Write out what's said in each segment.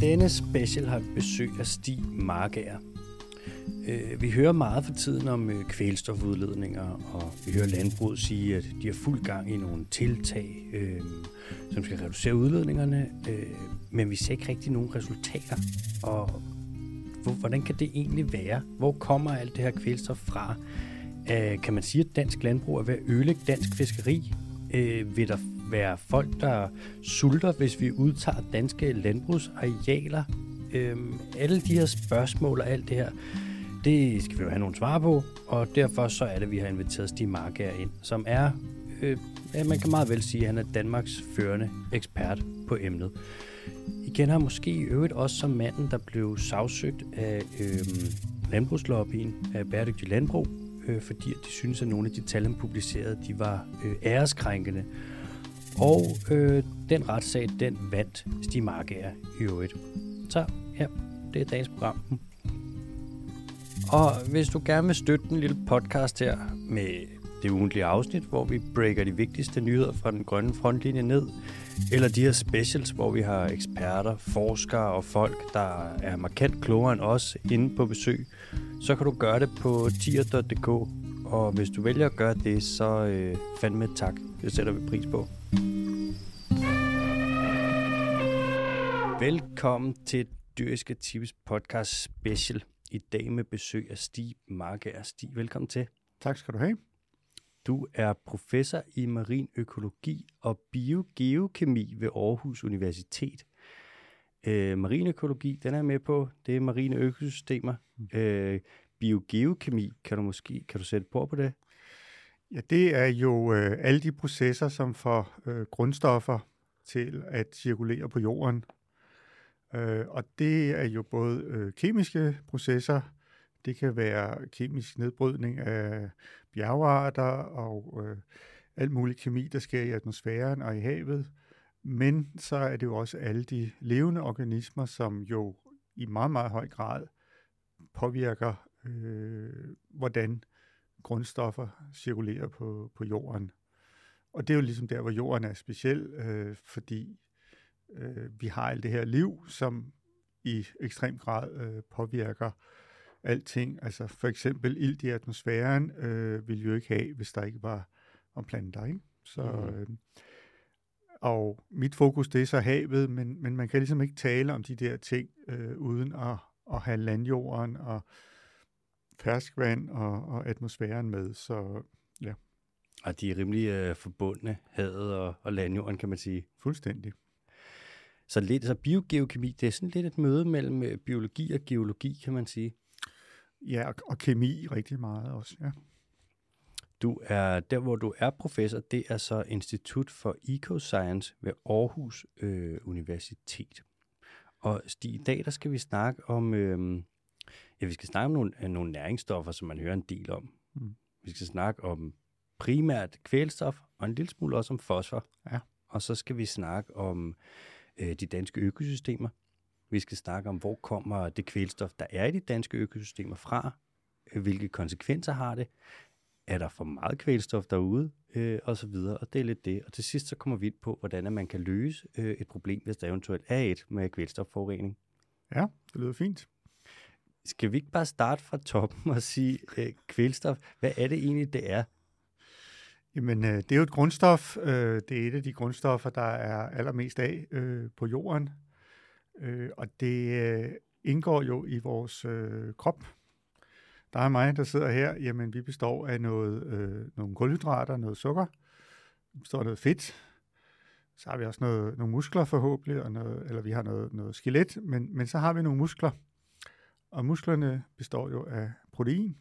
denne special har vi besøg af Stig Margager. Øh, vi hører meget for tiden om øh, kvælstofudledninger, og vi hører landbruget sige, at de har fuld gang i nogle tiltag, øh, som skal reducere udledningerne, øh, men vi ser ikke rigtig nogen resultater. Og hvordan kan det egentlig være? Hvor kommer alt det her kvælstof fra? Øh, kan man sige, at dansk landbrug er ved at ødelægge dansk fiskeri? Øh, vil der være folk, der sulter, hvis vi udtager danske landbrugsarealer? Øhm, alle de her spørgsmål og alt det her, det skal vi jo have nogle svar på, og derfor så er det, at vi har inviteret Stig Marker ind, som er, øh, ja, man kan meget vel sige, at han er Danmarks førende ekspert på emnet. I kender ham måske i øvrigt også som manden, der blev sagsøgt af øh, landbrugslobbyen af bæredygtig landbrug, øh, fordi de synes, at nogle af de tal, han publicerede, de var øh, æreskrænkende. Og øh, den retssag, den vandt Stig Marker i øvrigt. Så ja, det er dagens program. Og hvis du gerne vil støtte den lille podcast her med det ugentlige afsnit, hvor vi breaker de vigtigste nyheder fra den grønne frontlinje ned, eller de her specials, hvor vi har eksperter, forskere og folk, der er markant klogere end os inde på besøg, så kan du gøre det på tier.dk. Og hvis du vælger at gøre det, så øh, fandme tak. Det sætter vi pris på. Velkommen til Dyriske Tips podcast special. I dag med besøg af Stig Marker. Stig, velkommen til. Tak skal du have. Du er professor i marin økologi og biogeokemi ved Aarhus Universitet. Øh, marin økologi, den er med på, det er marine økosystemer. Mm. Øh, biogeokemi, kan du måske kan du sætte på på det? Ja, det er jo øh, alle de processer, som får øh, grundstoffer til at cirkulere på jorden. Øh, og det er jo både øh, kemiske processer, det kan være kemisk nedbrydning af bjergarter og øh, alt mulig kemi, der sker i atmosfæren og i havet. Men så er det jo også alle de levende organismer, som jo i meget, meget høj grad påvirker, øh, hvordan grundstoffer cirkulerer på, på jorden. Og det er jo ligesom der, hvor jorden er speciel, øh, fordi øh, vi har alt det her liv, som i ekstrem grad øh, påvirker alting. Altså for eksempel ilt i atmosfæren øh, ville vi jo ikke have, hvis der ikke var om planter. Ikke? Så, mm. øh, og mit fokus det er så havet, men, men man kan ligesom ikke tale om de der ting øh, uden at, at have landjorden og ferskvand og, og atmosfæren med. Så ja. Og de er rimelig øh, forbundne, havet og, og landjorden, kan man sige. Fuldstændig. Så, lidt, så biogeokemi, det er sådan lidt et møde mellem øh, biologi og geologi, kan man sige. Ja, og, og kemi rigtig meget også, ja. Du er, der hvor du er professor, det er så Institut for Ecoscience ved Aarhus øh, Universitet. Og Stig, i dag der skal vi snakke om, øh, ja, vi skal snakke om nogle, nogle næringsstoffer, som man hører en del om. Mm. Vi skal snakke om primært kvælstof, og en lille smule også om fosfor. Ja. Og så skal vi snakke om øh, de danske økosystemer. Vi skal snakke om, hvor kommer det kvælstof, der er i de danske økosystemer fra, øh, hvilke konsekvenser har det, er der for meget kvælstof derude, øh, og så videre. Og det er lidt det. Og til sidst så kommer vi ind på, hvordan man kan løse øh, et problem, hvis der eventuelt er et med kvælstofforurening. Ja, det lyder fint. Skal vi ikke bare starte fra toppen og sige, øh, kvælstof, hvad er det egentlig, det er? Jamen, øh, det er jo et grundstof. Øh, det er et af de grundstoffer, der er allermest af øh, på jorden. Øh, og det øh, indgår jo i vores øh, krop. Der er mig, der sidder her. Jamen, vi består af noget, øh, nogle kulhydrater, noget sukker. Vi består af noget fedt. Så har vi også noget, nogle muskler forhåbentlig, og noget, eller vi har noget, noget skelet, men, men så har vi nogle muskler. Og musklerne består jo af protein,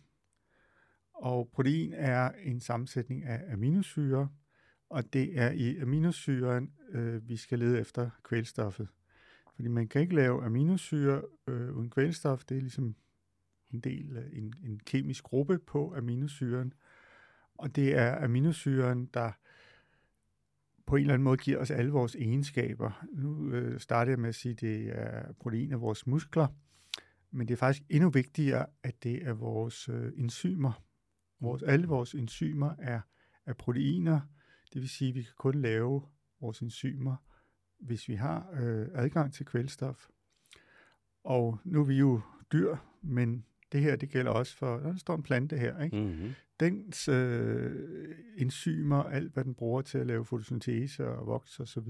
og protein er en sammensætning af aminosyre, og det er i aminosyren, øh, vi skal lede efter kvælstoffet. Fordi man kan ikke lave aminosyre øh, uden kvælstof. Det er ligesom en del af en, en kemisk gruppe på aminosyren. Og det er aminosyren, der på en eller anden måde giver os alle vores egenskaber. Nu øh, starter jeg med at sige, at det er protein af vores muskler, men det er faktisk endnu vigtigere, at det er vores øh, enzymer. Vores, alle vores enzymer er, er proteiner, det vil sige, at vi kan kun lave vores enzymer hvis vi har øh, adgang til kvælstof. Og nu er vi jo dyr, men det her, det gælder også for, der står en plante her, ikke? Mm-hmm. Dens øh, enzymer, alt hvad den bruger til at lave fotosyntese og vokse osv.,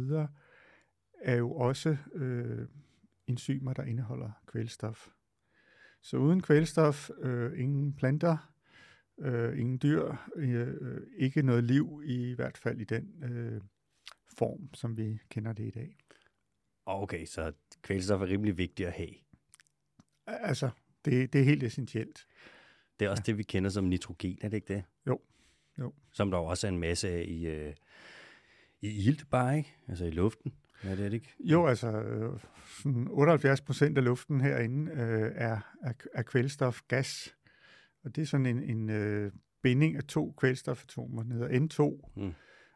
er jo også øh, enzymer, der indeholder kvælstof. Så uden kvælstof, øh, ingen planter, øh, ingen dyr, øh, ikke noget liv, i hvert fald i den øh, form, som vi kender det i dag. Okay, så kvælstof er rimelig vigtigt at have. Altså, det, det er helt essentielt. Det er også ja. det, vi kender som nitrogen, er det ikke det? Jo. jo. Som der også er en masse af i, øh, i ilt bare, ikke? Altså i luften. Ja, det er det ikke. Jo, altså øh, sådan 78 procent af luften herinde øh, er, er, er kvælstof, gas. Og det er sådan en, en øh, binding af to kvælstofatomer, den hedder N2. Mm.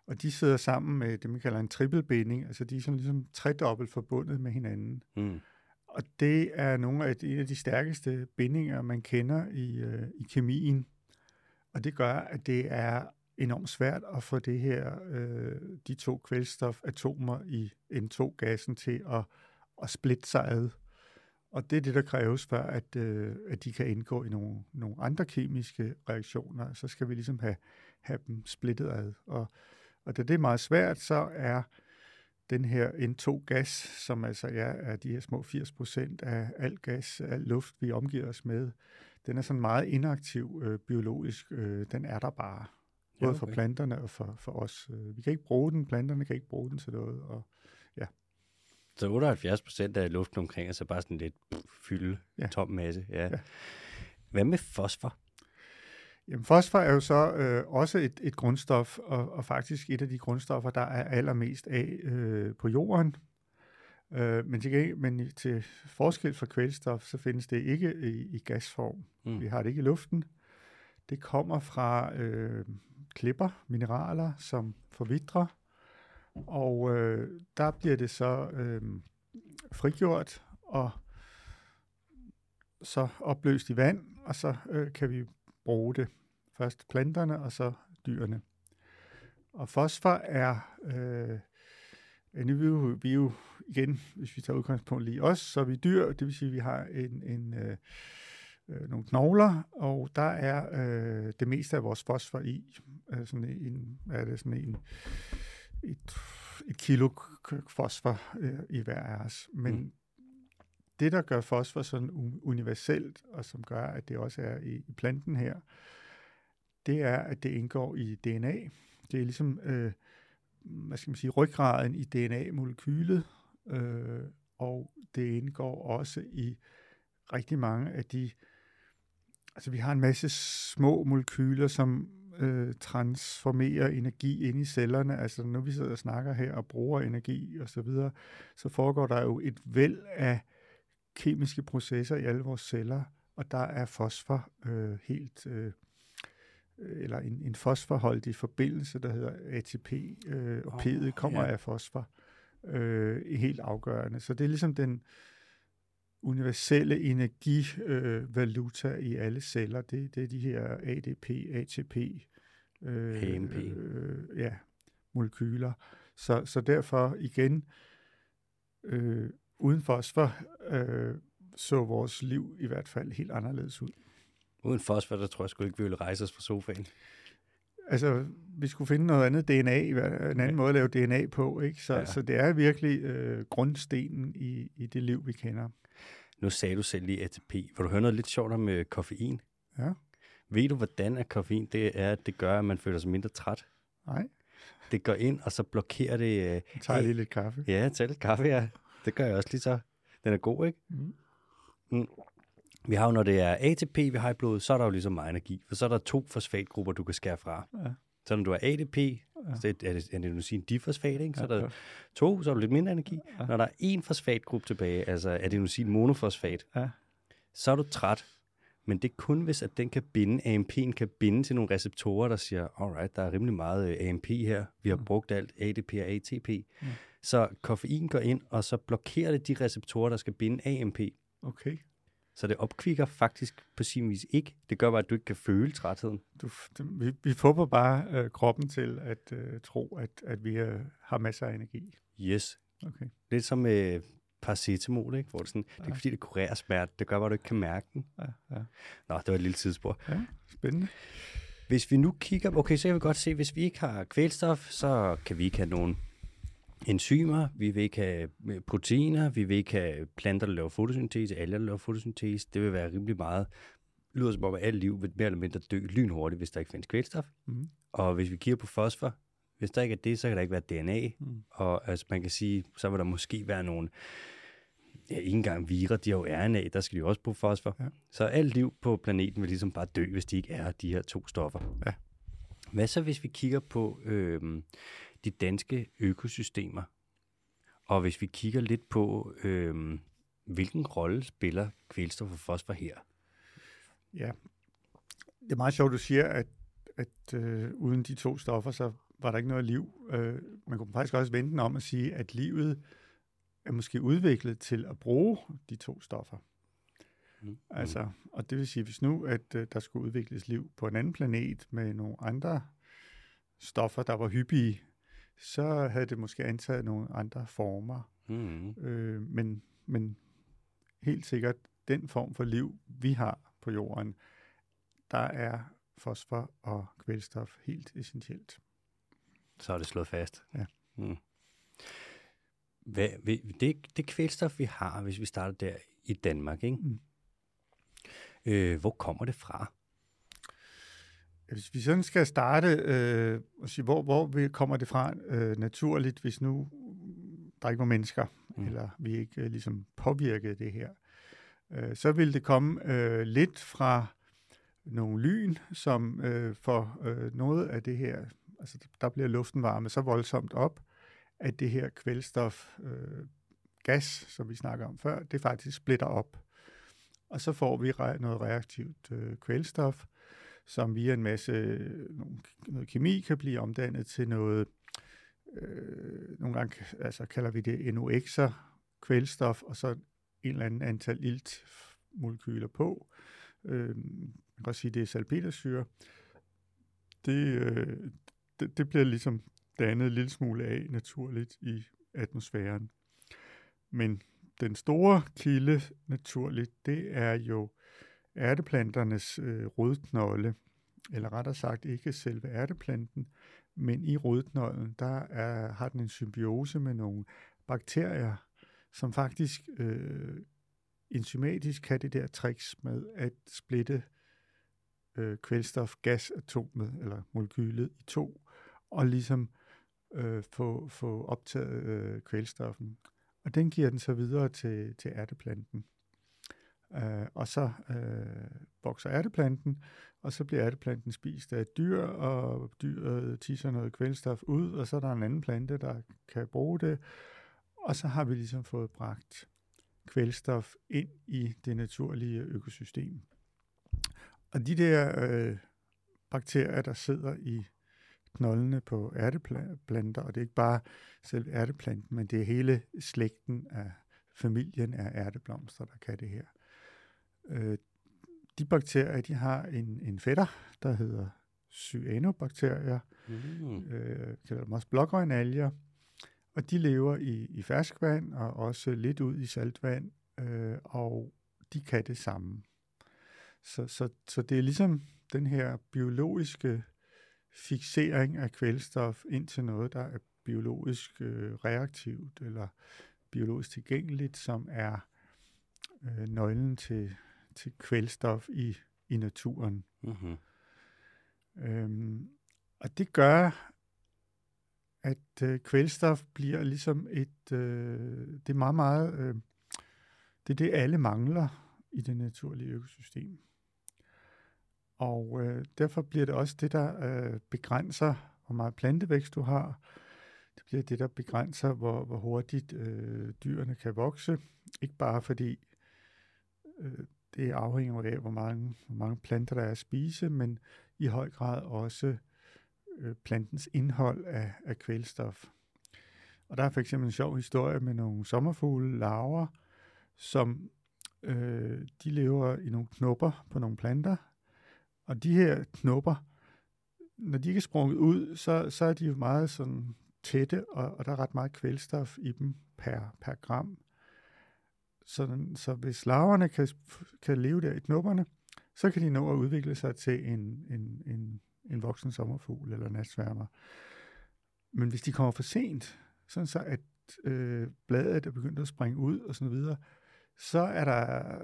Og de sidder sammen med det, man kalder en trippelbinding. Altså de er sådan ligesom tredobbelt forbundet med hinanden. Mm. Og det er nogle af en af de stærkeste bindinger, man kender i, øh, i kemien. Og det gør, at det er enormt svært at få det her, øh, de to kvælstofatomer i N2-gassen til at, at splitte sig ad. Og det er det, der kræves for, at, øh, at de kan indgå i nogle, nogle andre kemiske reaktioner. Så skal vi ligesom have, have dem splittet ad. Og, og da det er meget svært, så er den her N2-gas, som altså ja, er de her små 80 procent af al gas, al luft, vi omgiver os med, den er sådan meget inaktiv øh, biologisk. Øh, den er der bare. Både ja, okay. for planterne og for, for os. Øh, vi kan ikke bruge den, planterne kan ikke bruge den til noget. Og, ja. Så 78 procent af luften omkring er så bare sådan lidt fylde, ja. tom masse. Ja. ja. Hvad med fosfor? Jamen, fosfor er jo så øh, også et, et grundstof, og, og faktisk et af de grundstoffer, der er allermest af øh, på jorden. Øh, men, til, men til forskel fra kvælstof, så findes det ikke i, i gasform. Mm. Vi har det ikke i luften. Det kommer fra øh, klipper, mineraler, som forvidrer, og øh, der bliver det så øh, frigjort og så opløst i vand, og så øh, kan vi bruge det. Først planterne, og så dyrene. Og fosfor er, øh, vi, jo, vi er jo igen, hvis vi tager udgangspunkt lige os, så er vi dyr, det vil sige, at vi har en, en øh, øh, nogle knogler, og der er øh, det meste af vores fosfor i. Øh, sådan en, er det sådan en, et, et kilo fosfor øh, i hver af os. Men mm. det, der gør fosfor sådan universelt, og som gør, at det også er i, i planten her, det er, at det indgår i DNA. Det er ligesom, øh, hvad skal man sige, ryggraden i DNA-molekylet, øh, og det indgår også i rigtig mange af de Altså, vi har en masse små molekyler, som øh, transformerer energi ind i cellerne. Altså, når vi sidder og snakker her og bruger energi og så videre, så foregår der jo et væld af kemiske processer i alle vores celler, og der er fosfor øh, helt, øh, eller en, en fosforholdig forbindelse, der hedder ATP, øh, og oh, P'et kommer ja. af fosfor, øh, helt afgørende. Så det er ligesom den, universelle energivaluta øh, i alle celler, det, det er de her ADP, ATP, øh, AMP. Øh, ja, molekyler. Så, så derfor igen, øh, uden fosfor øh, så vores liv i hvert fald helt anderledes ud. Uden fosfor, der tror jeg sgu ikke, vi ville rejse os fra sofaen. Altså, vi skulle finde noget andet DNA, en anden ja. måde at lave DNA på, ikke? Så, ja. så det er virkelig øh, grundstenen i, i det liv, vi kender. Nu sagde du selv lige ATP. Vil du høre noget lidt sjovt om øh, koffein? Ja. Ved du, hvordan at koffein det er, at det gør, at man føler sig mindre træt? Nej. Det går ind, og så blokerer det... Øh, jeg tager lige lidt kaffe. Ja, tag lidt kaffe, ja. Det gør jeg også lige så. Den er god, ikke? Mm. Mm. Vi har jo, når det er ATP, vi har i blodet, så er der jo ligesom meget energi. For så er der to fosfatgrupper, du kan skære fra. Ja. Så når du har ADP, Ja. Så er det, det, det sige en difosfat, ikke? Så er der ja. to, så er der lidt mindre energi. Ja. Når der er en fosfatgruppe tilbage, altså er det nu sige en monofosfat, ja. så er du træt. Men det er kun, hvis at den kan binde, AMP'en kan binde til nogle receptorer, der siger, alright, der er rimelig meget øh, AMP her, vi har mm. brugt alt ADP og ATP. Mm. Så koffein går ind, og så blokerer det de receptorer, der skal binde AMP. Okay. Så det opkvikker faktisk på sin vis ikke. Det gør bare, at du ikke kan føle trætheden. Du, vi, vi får bare øh, kroppen til at øh, tro, at, at vi øh, har masser af energi. Yes. Okay. Lidt som øh, paracetamol, ikke? hvor det, sådan, ja. det er ikke fordi, det kurerer smerte, det gør bare, at du ikke kan mærke den. Ja, ja. Nå, det var et lille tidsspor. Ja, spændende. Hvis vi nu kigger, okay, så kan vi godt se, hvis vi ikke har kvælstof, så kan vi ikke have nogen enzymer, vi vil ikke have øh, proteiner, vi vil ikke have planter, der laver fotosyntese, alger, der laver fotosyntese. Det vil være rimelig meget. Det lyder som om, at alt liv vil mere eller mindre dø lynhurtigt, hvis der ikke findes kvælstof. Mm. Og hvis vi kigger på fosfor, hvis der ikke er det, så kan der ikke være DNA. Mm. Og altså, man kan sige, så vil der måske være nogle, ja, ikke engang virer, de har jo RNA, der skal de jo også bruge fosfor. Ja. Så alt liv på planeten vil ligesom bare dø, hvis de ikke er de her to stoffer. Ja. Hvad så, hvis vi kigger på øh, de danske økosystemer, og hvis vi kigger lidt på, øh, hvilken rolle spiller kvælstof og fosfor her? Ja, det er meget sjovt, du siger, at, at øh, uden de to stoffer, så var der ikke noget liv. Øh, man kunne faktisk også vente om at sige, at livet er måske udviklet til at bruge de to stoffer. Mm. Altså, og det vil sige, hvis nu, at øh, der skulle udvikles liv på en anden planet med nogle andre stoffer, der var hyppige, så havde det måske antaget nogle andre former. Mm. Øh, men, men helt sikkert, den form for liv, vi har på jorden, der er fosfor og kvælstof helt essentielt. Så er det slået fast. Ja. Mm. Hvad, det, det kvælstof, vi har, hvis vi starter der i Danmark, ikke? Mm. Øh, hvor kommer det fra? Hvis vi sådan skal starte øh, og sige, hvor, hvor kommer det fra øh, naturligt, hvis nu der ikke var mennesker, mm. eller vi ikke øh, ligesom påvirkede det her, øh, så vil det komme øh, lidt fra nogle lyn, som øh, får øh, noget af det her, altså der bliver luften varme så voldsomt op, at det her kvælstof, øh, gas, som vi snakker om før, det faktisk splitter op. Og så får vi re- noget reaktivt øh, kvælstof, som via en masse øh, noget kemi kan blive omdannet til noget, øh, nogle gange altså kalder vi det NOx'er, kvælstof, og så en eller anden antal iltmolekyler på. Øh, man kan sige, det er salpetersyre. Det, øh, det, det bliver ligesom dannet en lille smule af naturligt i atmosfæren. Men den store kilde naturligt, det er jo ærteplanternes øh, rodknolde, eller rettere sagt ikke selve ærteplanten, men i rodknolden, der er, har den en symbiose med nogle bakterier, som faktisk øh, enzymatisk kan det der tricks med at splitte øh, kvælstofgasatomet eller molekylet i to, og ligesom øh, få, få optaget øh, kvælstoffen. Og den giver den så videre til, til ærteplanten. Øh, og så øh, vokser ærteplanten, og så bliver ærteplanten spist af et dyr, og dyret tisser noget kvælstof ud, og så er der en anden plante, der kan bruge det. Og så har vi ligesom fået bragt kvælstof ind i det naturlige økosystem. Og de der øh, bakterier, der sidder i knoldene på ærteplanter, og det er ikke bare selv ærteplanten, men det er hele slægten af familien af ærteblomster, der kan det her. Øh, de bakterier, de har en, en fætter, der hedder cyanobakterier, mm. øh, kalder dem også blågrønalger, og de lever i, i ferskvand og også lidt ud i saltvand, øh, og de kan det samme. Så, så, så det er ligesom den her biologiske fixering af kvælstof ind til noget, der er biologisk øh, reaktivt eller biologisk tilgængeligt, som er øh, nøglen til, til kvælstof i, i naturen. Mm-hmm. Øhm, og det gør, at øh, kvælstof bliver ligesom et, øh, det er meget, meget, øh, det er det, alle mangler i det naturlige økosystem. Og øh, derfor bliver det også det, der øh, begrænser, hvor meget plantevækst du har. Det bliver det, der begrænser, hvor, hvor hurtigt øh, dyrene kan vokse. Ikke bare fordi øh, det afhænger af, hvor mange, hvor mange planter der er at spise, men i høj grad også øh, plantens indhold af, af kvælstof. Og der er for eksempel en sjov historie med nogle sommerfugle, larver, som øh, de lever i nogle knopper på nogle planter, og de her knopper, når de ikke er sprunget ud, så, så er de jo meget sådan tætte, og, og der er ret meget kvælstof i dem per, per gram så, så hvis larverne kan, kan leve der i knopperne, så kan de nå at udvikle sig til en, en, en, en voksen sommerfugl eller natsværmer. Men hvis de kommer for sent, sådan så at øh, bladet er begyndt at springe ud og sådan videre, så er der,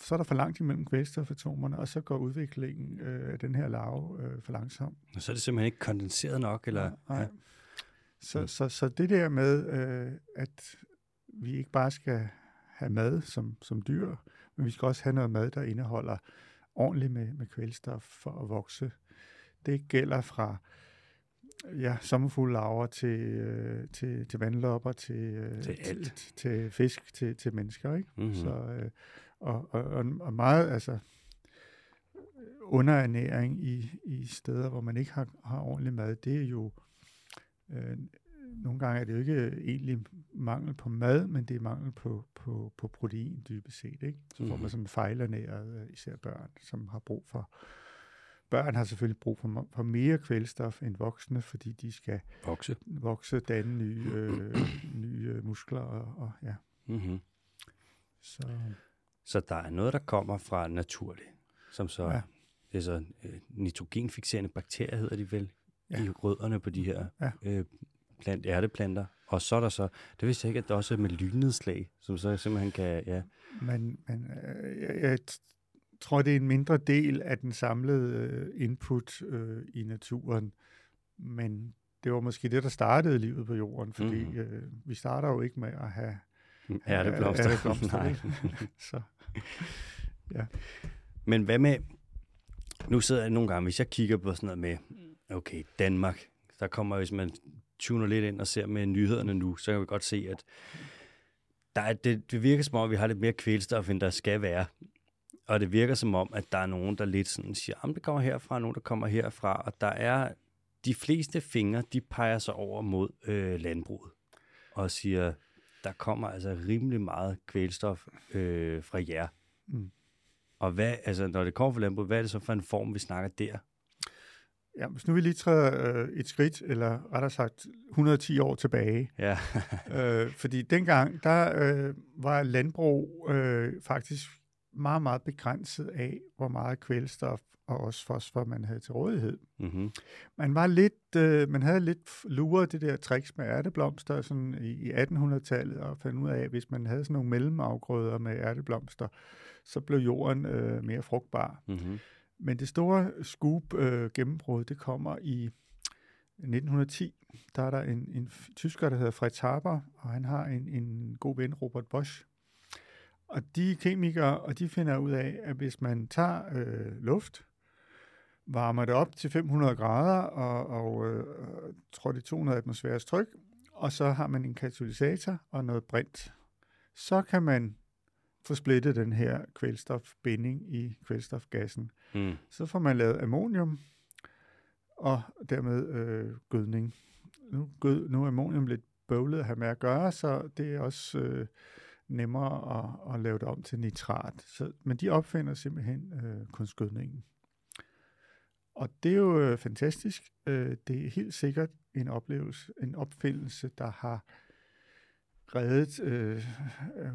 så er der for langt imellem kvælstofatomerne, og så går udviklingen øh, af den her larve øh, for langsomt. Og så er det simpelthen ikke kondenseret nok? Eller? Nej. Ja. Så, mm. så, så det der med, øh, at vi ikke bare skal have mad som, som dyr, men vi skal også have noget mad, der indeholder ordentligt med, med kvælstof for at vokse. Det gælder fra ja, sommerfuglelaver til, øh, til, til vandlopper, til, øh, til, alt. til, til fisk, til, til mennesker. Ikke? Mm-hmm. Så, øh, og, og, og meget altså underernæring i, i steder, hvor man ikke har, har ordentlig mad, det er jo øh, nogle gange er det jo ikke egentlig mangel på mad, men det er mangel på, på, på protein dybest set. Ikke? Så får man mhm. sådan fejlernæret, øh, især børn, som har brug for Børn har selvfølgelig brug for, for mere kvælstof end voksne, fordi de skal vokse, vokse danne nye, øh, nye muskler. Og, og, ja. mm-hmm. så. så der er noget, der kommer fra naturligt, som så ja. det er så øh, nitrogenfixerende bakterier, hedder de vel, ja. i rødderne på de her ja. øh, plant, ærteplanter. Og så er der så, det vidste jeg ikke, at der også er med lynnedslag, som så simpelthen kan, ja. Men, men øh, jeg, jeg tror, det er en mindre del af den samlede øh, input øh, i naturen, men det var måske det, der startede livet på jorden, fordi mm. øh, vi starter jo ikke med at have ærteblomster. ærteblomster Nej. så, ja. Men hvad med, nu sidder jeg nogle gange, hvis jeg kigger på sådan noget med, okay, Danmark, der kommer, hvis man tuner lidt ind og ser med nyhederne nu, så kan vi godt se, at der er, det, det virker som om, at vi har lidt mere kvælstof, end der skal være. Og det virker som om, at der er nogen, der lidt sådan siger, at det kommer herfra, nogen, der kommer herfra. Og der er de fleste fingre, de peger sig over mod øh, landbruget og siger, der kommer altså rimelig meget kvælstof øh, fra jer. Mm. Og hvad, altså, når det kommer fra landbruget, hvad er det så for en form, vi snakker der? Ja, hvis nu vi lige træder øh, et skridt, eller rettere sagt 110 år tilbage. Ja. øh, fordi dengang, der øh, var landbrug øh, faktisk meget, meget begrænset af, hvor meget kvælstof og også fosfor man havde til rådighed. Mm-hmm. Man var lidt, øh, man havde lidt luret det der tricks med ærteblomster sådan i, i 1800-tallet og fandt ud af, at hvis man havde sådan nogle mellemafgrøder med ærteblomster, så blev jorden øh, mere frugtbar. Mm-hmm. Men det store scoop øh, gennembrud, det kommer i 1910. Der er der en, en tysker, der hedder Fritz Haber, og han har en, en god ven, Robert Bosch, og de kemikere, og de finder ud af, at hvis man tager øh, luft, varmer det op til 500 grader og, og øh, tror det 200 atmosfæres tryk, og så har man en katalysator og noget brint, så kan man få splittet den her kvælstofbinding i kvælstofgassen. Mm. Så får man lavet ammonium og dermed øh, gødning. Nu, gød, nu er ammonium lidt bøvlet at have med at gøre, så det er også øh, nemmere at, at lave det om til nitrat. Så, men de opfinder simpelthen øh, kunstgødningen. Og det er jo øh, fantastisk. Øh, det er helt sikkert en oplevelse, en opfindelse, der har reddet øh, øh,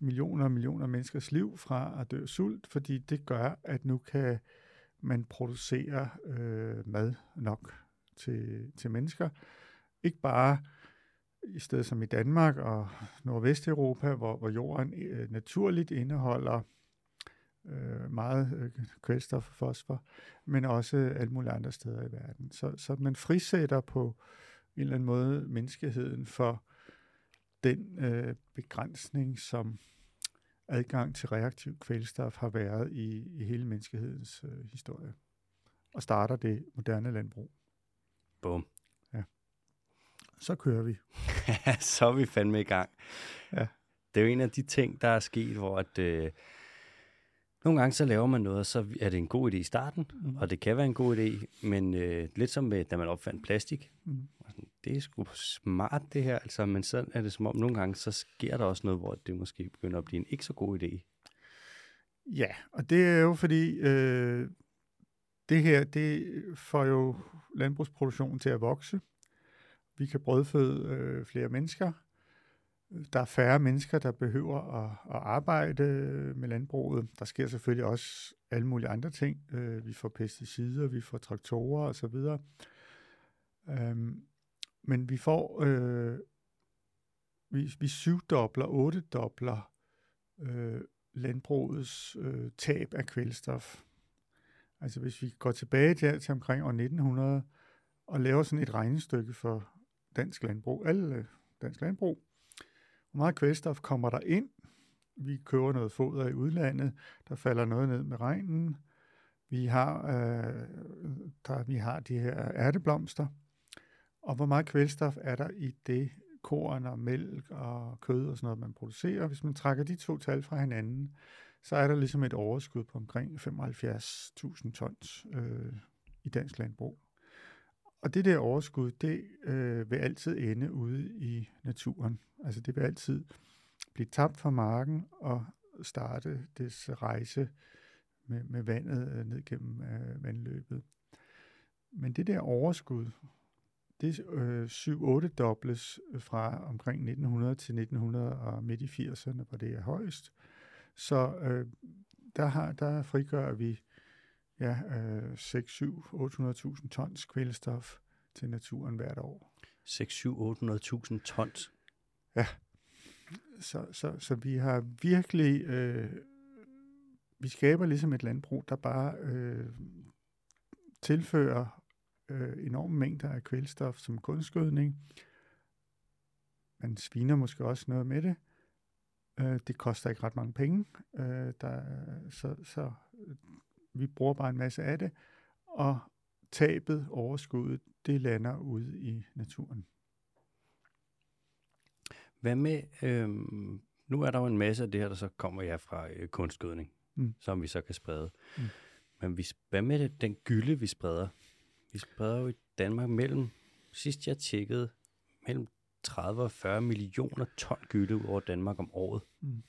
millioner og millioner af menneskers liv fra at dø sult, fordi det gør, at nu kan man producere øh, mad nok til, til mennesker. Ikke bare i stedet som i Danmark og Nordvesteuropa, hvor, hvor jorden øh, naturligt indeholder øh, meget øh, kvælstof og fosfor, men også alle mulige andre steder i verden. Så, så man frisætter på en eller anden måde menneskeheden for den øh, begrænsning, som adgang til reaktiv kvælstof har været i, i hele menneskehedens øh, historie. Og starter det moderne landbrug. Bum så kører vi. så er vi fandme i gang. Ja. Det er jo en af de ting, der er sket, hvor at, øh, nogle gange så laver man noget, og så er det en god idé i starten, mm. og det kan være en god idé, men øh, lidt som med, da man opfandt plastik. Mm. Det er sgu smart det her, altså, men så er det som om nogle gange, så sker der også noget, hvor det måske begynder at blive en ikke så god idé. Ja, og det er jo fordi, øh, det her, det får jo landbrugsproduktionen til at vokse. Vi kan brødføde øh, flere mennesker. Der er færre mennesker, der behøver at, at arbejde med landbruget. Der sker selvfølgelig også alle mulige andre ting. Øh, vi får pesticider, vi får traktorer osv. Øhm, men vi får, øh, vi, vi syvdobler, ottedobler øh, landbrugets øh, tab af kvælstof. Altså hvis vi går tilbage der til omkring år 1900 og laver sådan et regnestykke for dansk landbrug, alle øh, dansk landbrug, hvor meget kvælstof kommer der ind? Vi køber noget foder i udlandet, der falder noget ned med regnen. Vi har, øh, der, vi har de her ærteblomster. Og hvor meget kvælstof er der i det korn og mælk og kød og sådan noget, man producerer? Hvis man trækker de to tal fra hinanden, så er der ligesom et overskud på omkring 75.000 tons øh, i dansk landbrug. Og det der overskud, det øh, vil altid ende ude i naturen. Altså det vil altid blive tabt fra marken og starte dets rejse med, med vandet øh, ned gennem øh, vandløbet. Men det der overskud, det øh, 7-8 dobles fra omkring 1900 til 1900 og midt i 80'erne, hvor det er højst. Så øh, der, har, der frigør vi ja, øh, 6, 7, 800.000 tons kvælstof til naturen hvert år. 6, 7, 800.000 tons? Ja. Så, så, så vi har virkelig, øh, vi skaber ligesom et landbrug, der bare øh, tilfører øh, enorme mængder af kvælstof som kunstgødning. Man sviner måske også noget med det. Øh, det koster ikke ret mange penge, øh, der, så, så vi bruger bare en masse af det, og tabet, overskuddet, det lander ude i naturen. Hvad med, øh, nu er der jo en masse af det her, der så kommer ja fra øh, kunstgødning, mm. som vi så kan sprede. Mm. Men vi, hvad med det, den gylde, vi spreder? Vi spreder jo i Danmark mellem, sidst jeg tjekkede, mellem 30 og 40 millioner ton gylde ud over Danmark om året. Mm.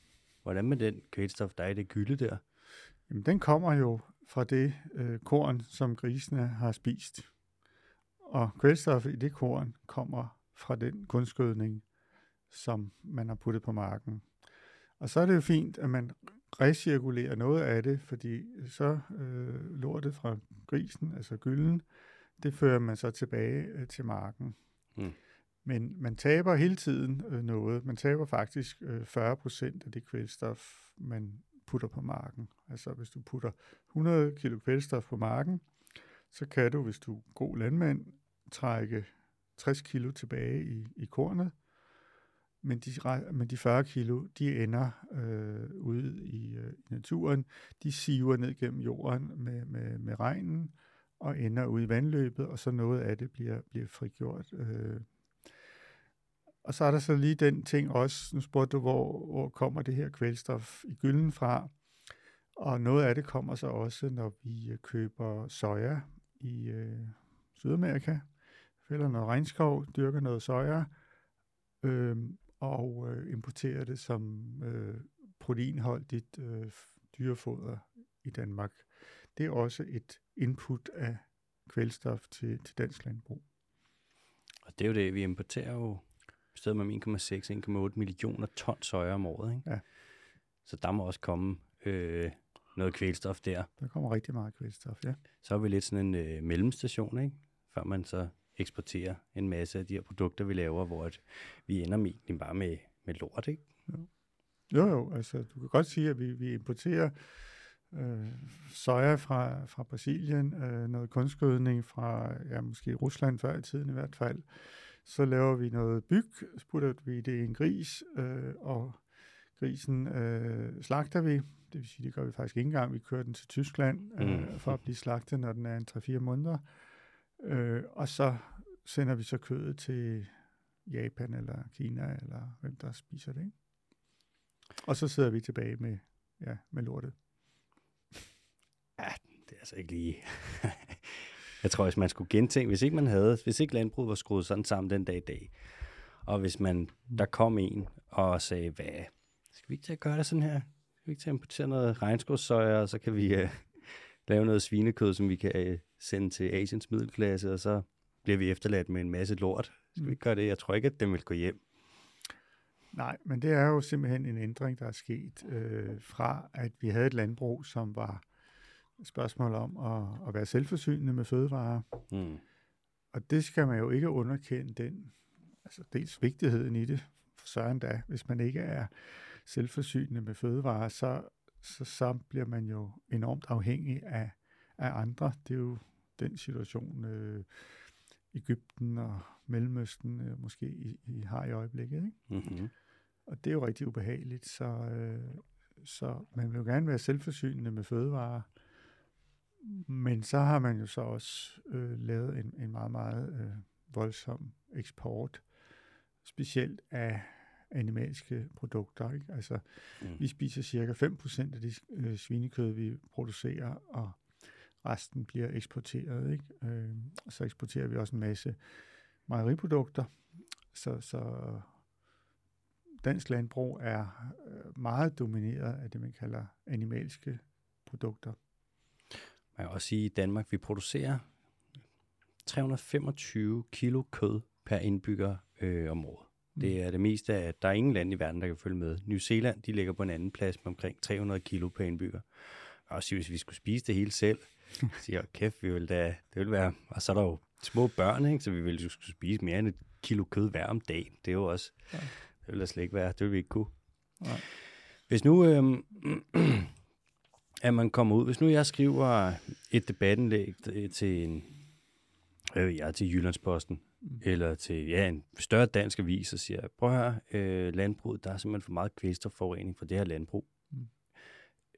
Hvordan med den kvælstof, der er i det gylde der? Jamen, den kommer jo fra det øh, korn, som grisene har spist. Og kvælstof i det korn kommer fra den kunstgødning, som man har puttet på marken. Og så er det jo fint, at man recirkulerer noget af det, fordi så øh, lortet fra grisen, altså gylden, det fører man så tilbage øh, til marken. Mm. Men man taber hele tiden øh, noget. Man taber faktisk øh, 40 procent af det kvælstof, man putter på marken. Altså hvis du putter 100 kg kvælstof på marken, så kan du, hvis du er god landmand, trække 60 kg tilbage i, i kornet, men de, men de 40 kilo, de ender øh, ude i, øh, i naturen. De siver ned gennem jorden med, med, med regnen og ender ude i vandløbet, og så noget af det bliver, bliver frigjort. Øh. Og så er der så lige den ting også, nu spurgte du, hvor, hvor kommer det her kvælstof i gylden fra? Og noget af det kommer så også, når vi øh, køber soja i øh, Sydamerika, fælder noget regnskov, dyrker noget soja, øh, og øh, importerer det som øh, proteinholdigt øh, dyrefoder i Danmark. Det er også et input af kvælstof til, til dansk landbrug. Og det er jo det, vi importerer jo stedet med 1,6-1,8 millioner ton soja om året. Ikke? Ja. Så der må også komme øh, noget kvælstof der. Der kommer rigtig meget kvælstof, ja. Så er vi lidt sådan en øh, mellemstation, ikke? før man så eksporterer en masse af de her produkter, vi laver, hvor at vi ender med, egentlig bare med, med lort, ikke? Jo. jo, jo, altså du kan godt sige, at vi, vi importerer øh, soja fra, fra Brasilien, øh, noget kunstgødning fra, ja, måske Rusland før i tiden i hvert fald. Så laver vi noget byg, putter vi det i en gris, øh, og grisen øh, slagter vi. Det vil sige, det gør vi faktisk ikke engang. Vi kører den til Tyskland øh, mm. for at blive slagtet, når den er en 3-4 måneder. Øh, og så sender vi så kødet til Japan eller Kina, eller hvem der spiser det. Ikke? Og så sidder vi tilbage med, ja, med lortet. Ja, det er altså ikke lige... Jeg tror, hvis man skulle gentænke, hvis ikke man havde, hvis ikke landbruget var skruet sådan sammen den dag i dag, og hvis man, der kom en og sagde, hvad, skal vi ikke til at gøre det sådan her? Skal vi ikke til at importere noget regnskovssøjer, og så kan vi uh, lave noget svinekød, som vi kan uh, sende til Asiens middelklasse, og så bliver vi efterladt med en masse lort. Skal vi ikke gøre det? Jeg tror ikke, at den vil gå hjem. Nej, men det er jo simpelthen en ændring, der er sket øh, fra, at vi havde et landbrug, som var spørgsmål om at, at være selvforsynende med fødevarer. Mm. Og det skal man jo ikke underkende, den, altså dels vigtigheden i det, for søren da, hvis man ikke er selvforsynende med fødevarer, så, så, så bliver man jo enormt afhængig af, af andre. Det er jo den situation, øh, Ægypten og Mellemøsten øh, måske I, I har i øjeblikket. Ikke? Mm-hmm. Og det er jo rigtig ubehageligt, så, øh, så man vil jo gerne være selvforsynende med fødevarer, men så har man jo så også øh, lavet en, en meget, meget øh, voldsom eksport, specielt af animalske produkter. Ikke? Altså, mm. vi spiser cirka 5% af det øh, svinekød, vi producerer, og resten bliver eksporteret. Ikke? Øh, så eksporterer vi også en masse mejeriprodukter. Så, så dansk landbrug er øh, meget domineret af det, man kalder animalske produkter. Man kan også sige, at i Danmark vi producerer 325 kilo kød per indbygger øh, om året. Mm. Det er det meste af, der er ingen land i verden, der kan følge med. New Zealand, de ligger på en anden plads med omkring 300 kilo per indbygger. Og hvis vi skulle spise det hele selv, så siger kæft, vi vil da, det vil være, og så er der jo små børn, ikke? så vi ville jo skulle spise mere end et kilo kød hver om dagen. Det er jo også, ja. det vil da slet ikke være, det vil vi ikke kunne. Ja. Hvis nu, øhm, at man kommer ud, hvis nu jeg skriver et debattenlæg til en, øh, ja, til Jyllandsposten, mm. eller til ja, en større dansk avis, og siger, prøv høre, øh, landbruget, der er simpelthen for meget kvælstofforurening for det her landbrug. Mm.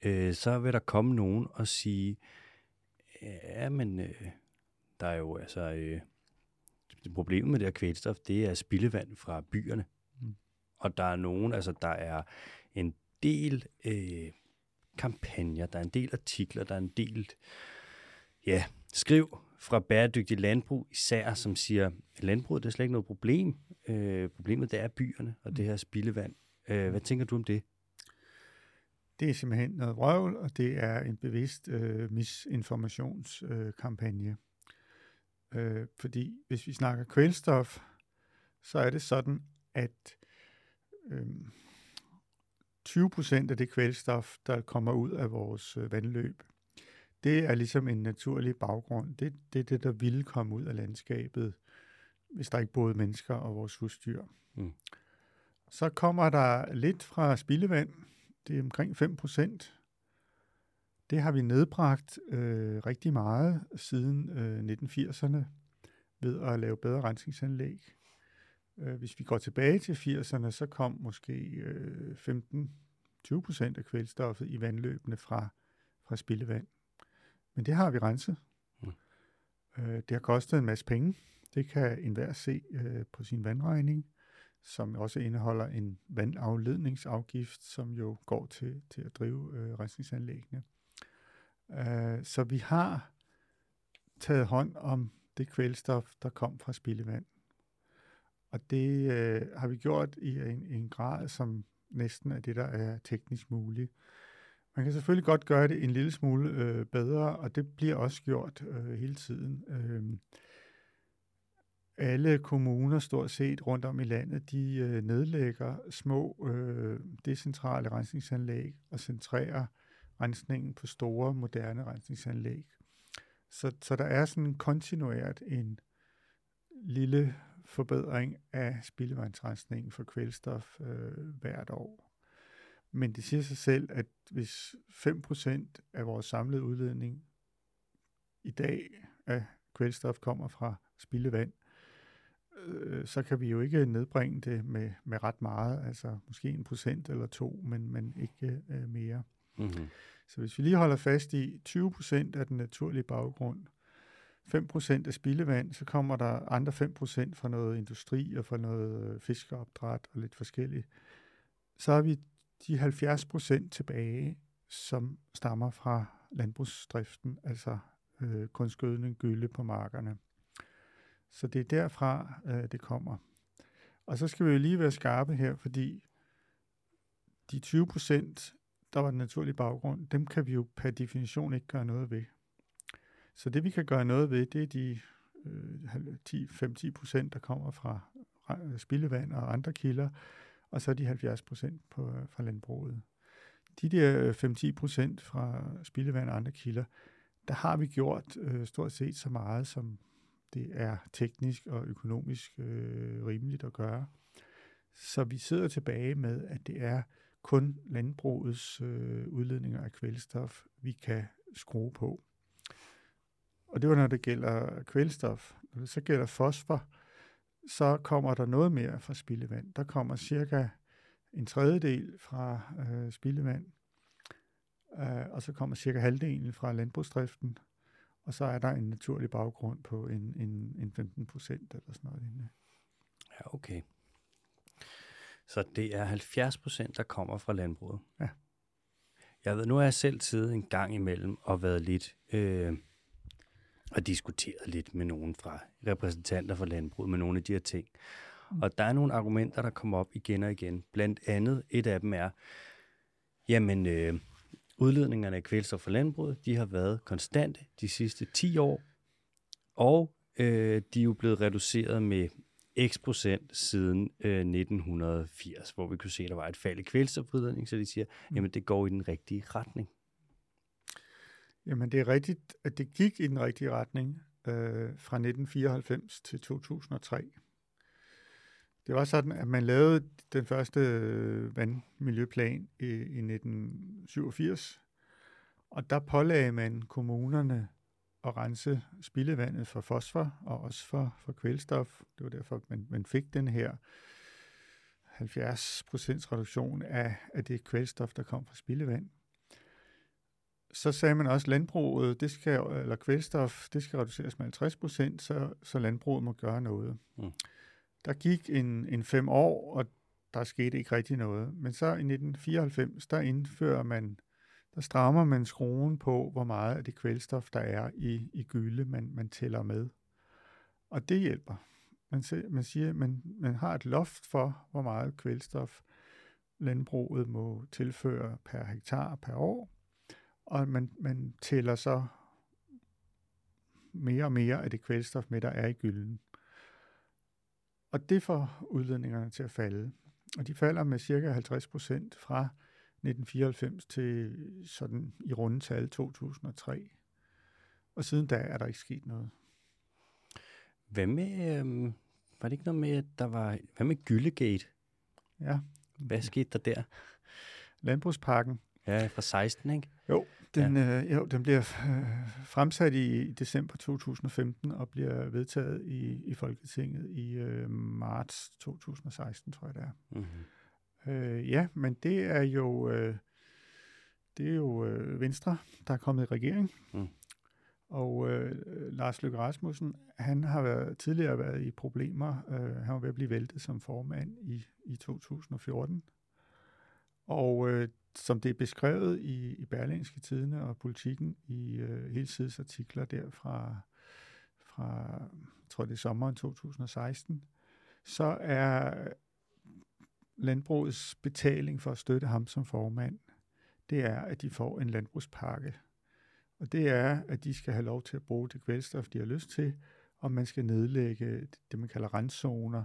Øh, så vil der komme nogen og sige, ja, men øh, der er jo altså, øh, problemet med det her kvælstof, det er spildevand fra byerne. Mm. Og der er nogen, altså der er en del øh, kampagner, der er en del artikler, der er en del, ja, skriv fra bæredygtig landbrug især, som siger, at landbruget det er slet ikke noget problem. Øh, problemet det er byerne og det her spildevand. Øh, hvad tænker du om det? Det er simpelthen noget vrøvl, og det er en bevidst øh, misinformationskampagne. Øh, fordi hvis vi snakker kvælstof, så er det sådan, at øh, 20 procent af det kvælstof, der kommer ud af vores øh, vandløb, det er ligesom en naturlig baggrund. Det, det er det, der ville komme ud af landskabet, hvis der ikke boede mennesker og vores husdyr. Mm. Så kommer der lidt fra spildevand. Det er omkring 5 procent. Det har vi nedbragt øh, rigtig meget siden øh, 1980'erne ved at lave bedre rensningsanlæg. Øh, hvis vi går tilbage til 80'erne, så kom måske øh, 15-20 procent af kvælstoffet i vandløbene fra, fra spildevand. Men det har vi renset. Mm. Øh, det har kostet en masse penge. Det kan enhver se øh, på sin vandregning, som også indeholder en vandafledningsafgift, som jo går til, til at drive øh, rensningsanlæggene. Øh, så vi har taget hånd om det kvælstof, der kom fra spildevand. Og det øh, har vi gjort i en, en grad, som næsten er det, der er teknisk muligt. Man kan selvfølgelig godt gøre det en lille smule øh, bedre, og det bliver også gjort øh, hele tiden. Øh, alle kommuner stort set rundt om i landet, de øh, nedlægger små øh, decentrale rensningsanlæg og centrerer rensningen på store, moderne rensningsanlæg. Så, så der er sådan kontinuert en lille forbedring af spildevandsrensningen for kvælstof øh, hvert år. Men det siger sig selv, at hvis 5% af vores samlede udledning i dag af kvælstof kommer fra spildevand, øh, så kan vi jo ikke nedbringe det med, med ret meget, altså måske en procent eller to, men, men ikke øh, mere. Mm-hmm. Så hvis vi lige holder fast i 20 procent af den naturlige baggrund, 5% af spildevand, så kommer der andre 5% fra noget industri og fra noget øh, fiskeopdræt og lidt forskelligt. Så har vi de 70% tilbage, som stammer fra landbrugsdriften, altså øh, kunstgødning, gylde på markerne. Så det er derfra, øh, det kommer. Og så skal vi jo lige være skarpe her, fordi de 20 procent der var den naturlige baggrund, dem kan vi jo per definition ikke gøre noget ved. Så det vi kan gøre noget ved, det er de øh, 5-10 procent, der kommer fra spildevand og andre kilder, og så de 70 procent fra landbruget. De der øh, 5-10 procent fra spildevand og andre kilder, der har vi gjort øh, stort set så meget, som det er teknisk og økonomisk øh, rimeligt at gøre. Så vi sidder tilbage med, at det er kun landbrugets øh, udledninger af kvælstof, vi kan skrue på. Og det var, når det gælder kvælstof. Når det så gælder fosfor, så kommer der noget mere fra spildevand. Der kommer cirka en tredjedel fra øh, spildevand, øh, og så kommer cirka halvdelen fra landbrugsdriften, og så er der en naturlig baggrund på en, en, en 15 procent eller sådan noget lignende. Ja, okay. Så det er 70 procent, der kommer fra landbruget? Ja. Jeg ved, nu har jeg selv siddet en gang imellem og været lidt øh, og diskuteret lidt med nogen fra repræsentanter for landbruget med nogle af de her ting. Og der er nogle argumenter, der kommer op igen og igen. Blandt andet, et af dem er, jamen, øh, udledningerne af kvælstof fra landbruget, de har været konstante de sidste 10 år, og øh, de er jo blevet reduceret med x procent siden øh, 1980, hvor vi kunne se, at der var et fald i kvælstofudledning, så de siger, mm. jamen det går i den rigtige retning. Jamen det er rigtigt, at det gik i den rigtige retning øh, fra 1994 til 2003. Det var sådan, at man lavede den første øh, vandmiljøplan i, i 1987, og der pålagde man kommunerne at rense spildevandet for fosfor og også for, for kvælstof. Det var derfor, man, man fik den her 70% reduktion af, af det kvælstof, der kom fra spildevand. Så sagde man også, at landbruget, det skal, eller kvælstof, det skal reduceres med 50 procent, så, så landbruget må gøre noget. Mm. Der gik en, en fem år, og der skete ikke rigtig noget. Men så i 1994, der indfører man, der strammer man skruen på, hvor meget af det kvælstof, der er i, i gylde, man, man tæller med. Og det hjælper. Man, siger, man siger, man, man har et loft for, hvor meget kvælstof landbruget må tilføre per hektar per år, og man, man tæller så mere og mere af det kvælstof med, der er i gylden. Og det får udledningerne til at falde. Og de falder med cirka 50 procent fra 1994 til sådan i rundetal 2003. Og siden da er der ikke sket noget. Hvad med, øh, var det ikke noget med, at der var, hvad med Gyllegate? Ja. Hvad skete der der? Landbrugsparken. Ja, fra 16, ikke? Jo, den, ja. øh, jo, den bliver øh, fremsat i december 2015 og bliver vedtaget i, i Folketinget i øh, marts 2016, tror jeg det er. Mm-hmm. Øh, ja, men det er jo øh, det er jo øh, Venstre, der er kommet i regering. Mm. Og øh, Lars Løkke Rasmussen, han har været, tidligere været i problemer. Øh, han var ved at blive væltet som formand i, i 2014. Og øh, som det er beskrevet i, i Berlingske Tidene og Politikken i øh, hele artikler der fra, fra, jeg tror det er sommeren 2016, så er landbrugets betaling for at støtte ham som formand, det er, at de får en landbrugspakke. Og det er, at de skal have lov til at bruge det kvælstof, de har lyst til, og man skal nedlægge det, man kalder renszoner,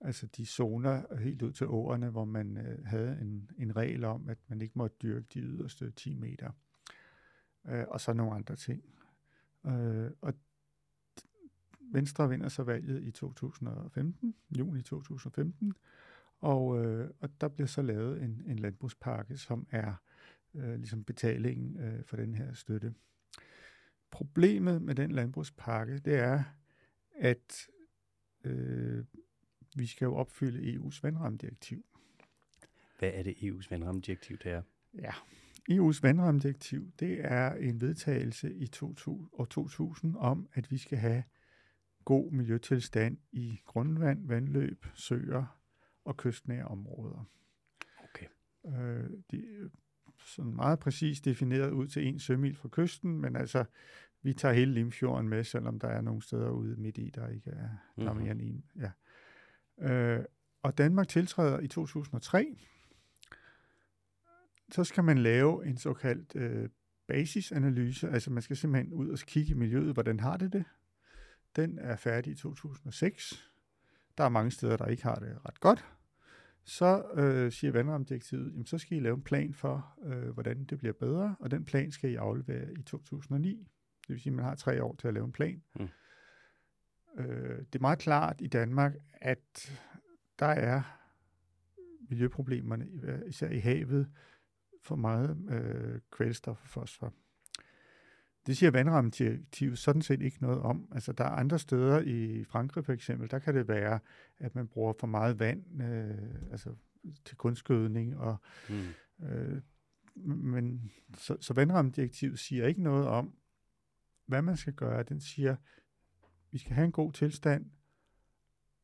Altså de zoner helt ud til åerne, hvor man øh, havde en, en regel om, at man ikke måtte dyrke de yderste 10 meter. Øh, og så nogle andre ting. Øh, og Venstre vinder så valget i 2015, juni 2015, og, øh, og der bliver så lavet en, en landbrugspakke, som er øh, ligesom betalingen øh, for den her støtte. Problemet med den landbrugspakke, det er, at øh, vi skal jo opfylde EU's vandrammedirektiv. Hvad er det EU's vandrammedirektiv, det er? Ja, EU's vandrammedirektiv, det er en vedtagelse i 2000, år 2000 om, at vi skal have god miljøtilstand i grundvand, vandløb, søer og kystnære områder. Okay. Øh, de er sådan meget præcist defineret ud til en sømil fra kysten, men altså, vi tager hele Limfjorden med, selvom der er nogle steder ude midt i, der ikke er, der er mhm. mere end en. Ja. Øh, og Danmark tiltræder i 2003. Så skal man lave en såkaldt øh, basisanalyse, altså man skal simpelthen ud og kigge i miljøet, hvordan har det det? Den er færdig i 2006. Der er mange steder, der ikke har det ret godt. så øh, siger vandramdirektivet, jamen så skal I lave en plan for, øh, hvordan det bliver bedre, og den plan skal I aflevere i 2009. Det vil sige, at man har tre år til at lave en plan. Mm. Øh, det er meget klart i Danmark, at der er miljøproblemerne, især i havet, for meget øh, kvælstof og fosfor. Det siger vandrammedirektivet sådan set ikke noget om. Altså, der er andre steder i Frankrig for eksempel, der kan det være, at man bruger for meget vand øh, altså til kunstgødning. Og, mm. øh, men, så, så vandrammedirektivet siger ikke noget om, hvad man skal gøre. Den siger, vi skal have en god tilstand,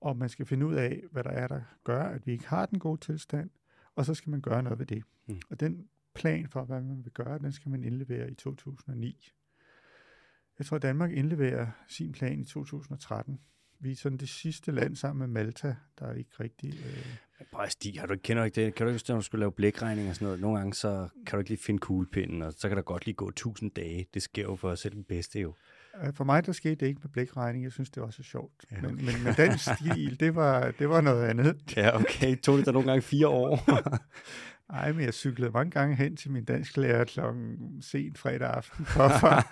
og man skal finde ud af, hvad der er, der gør, at vi ikke har den gode tilstand, og så skal man gøre noget ved det. Mm. Og den plan for, hvad man vil gøre, den skal man indlevere i 2009. Jeg tror, at Danmark indleverer sin plan i 2013. Vi er sådan det sidste land sammen med Malta, der er ikke rigtig... Øh... Bare Stig, har du ikke, kender du ikke det? Kan du ikke, når du skulle lave blækregning og sådan noget, nogle gange så kan du ikke lige finde kuglepinden, og så kan der godt lige gå 1000 dage. Det sker jo for selv den bedste jo. For mig, der skete det ikke med blækregning. Jeg synes, det var så sjovt. Ja, okay. men, men med den stil, det var, det var noget andet. Ja, okay. Tog det da nogle gange fire år? Nej, men jeg cyklede mange gange hen til min dansklærer klokken sent fredag aften for at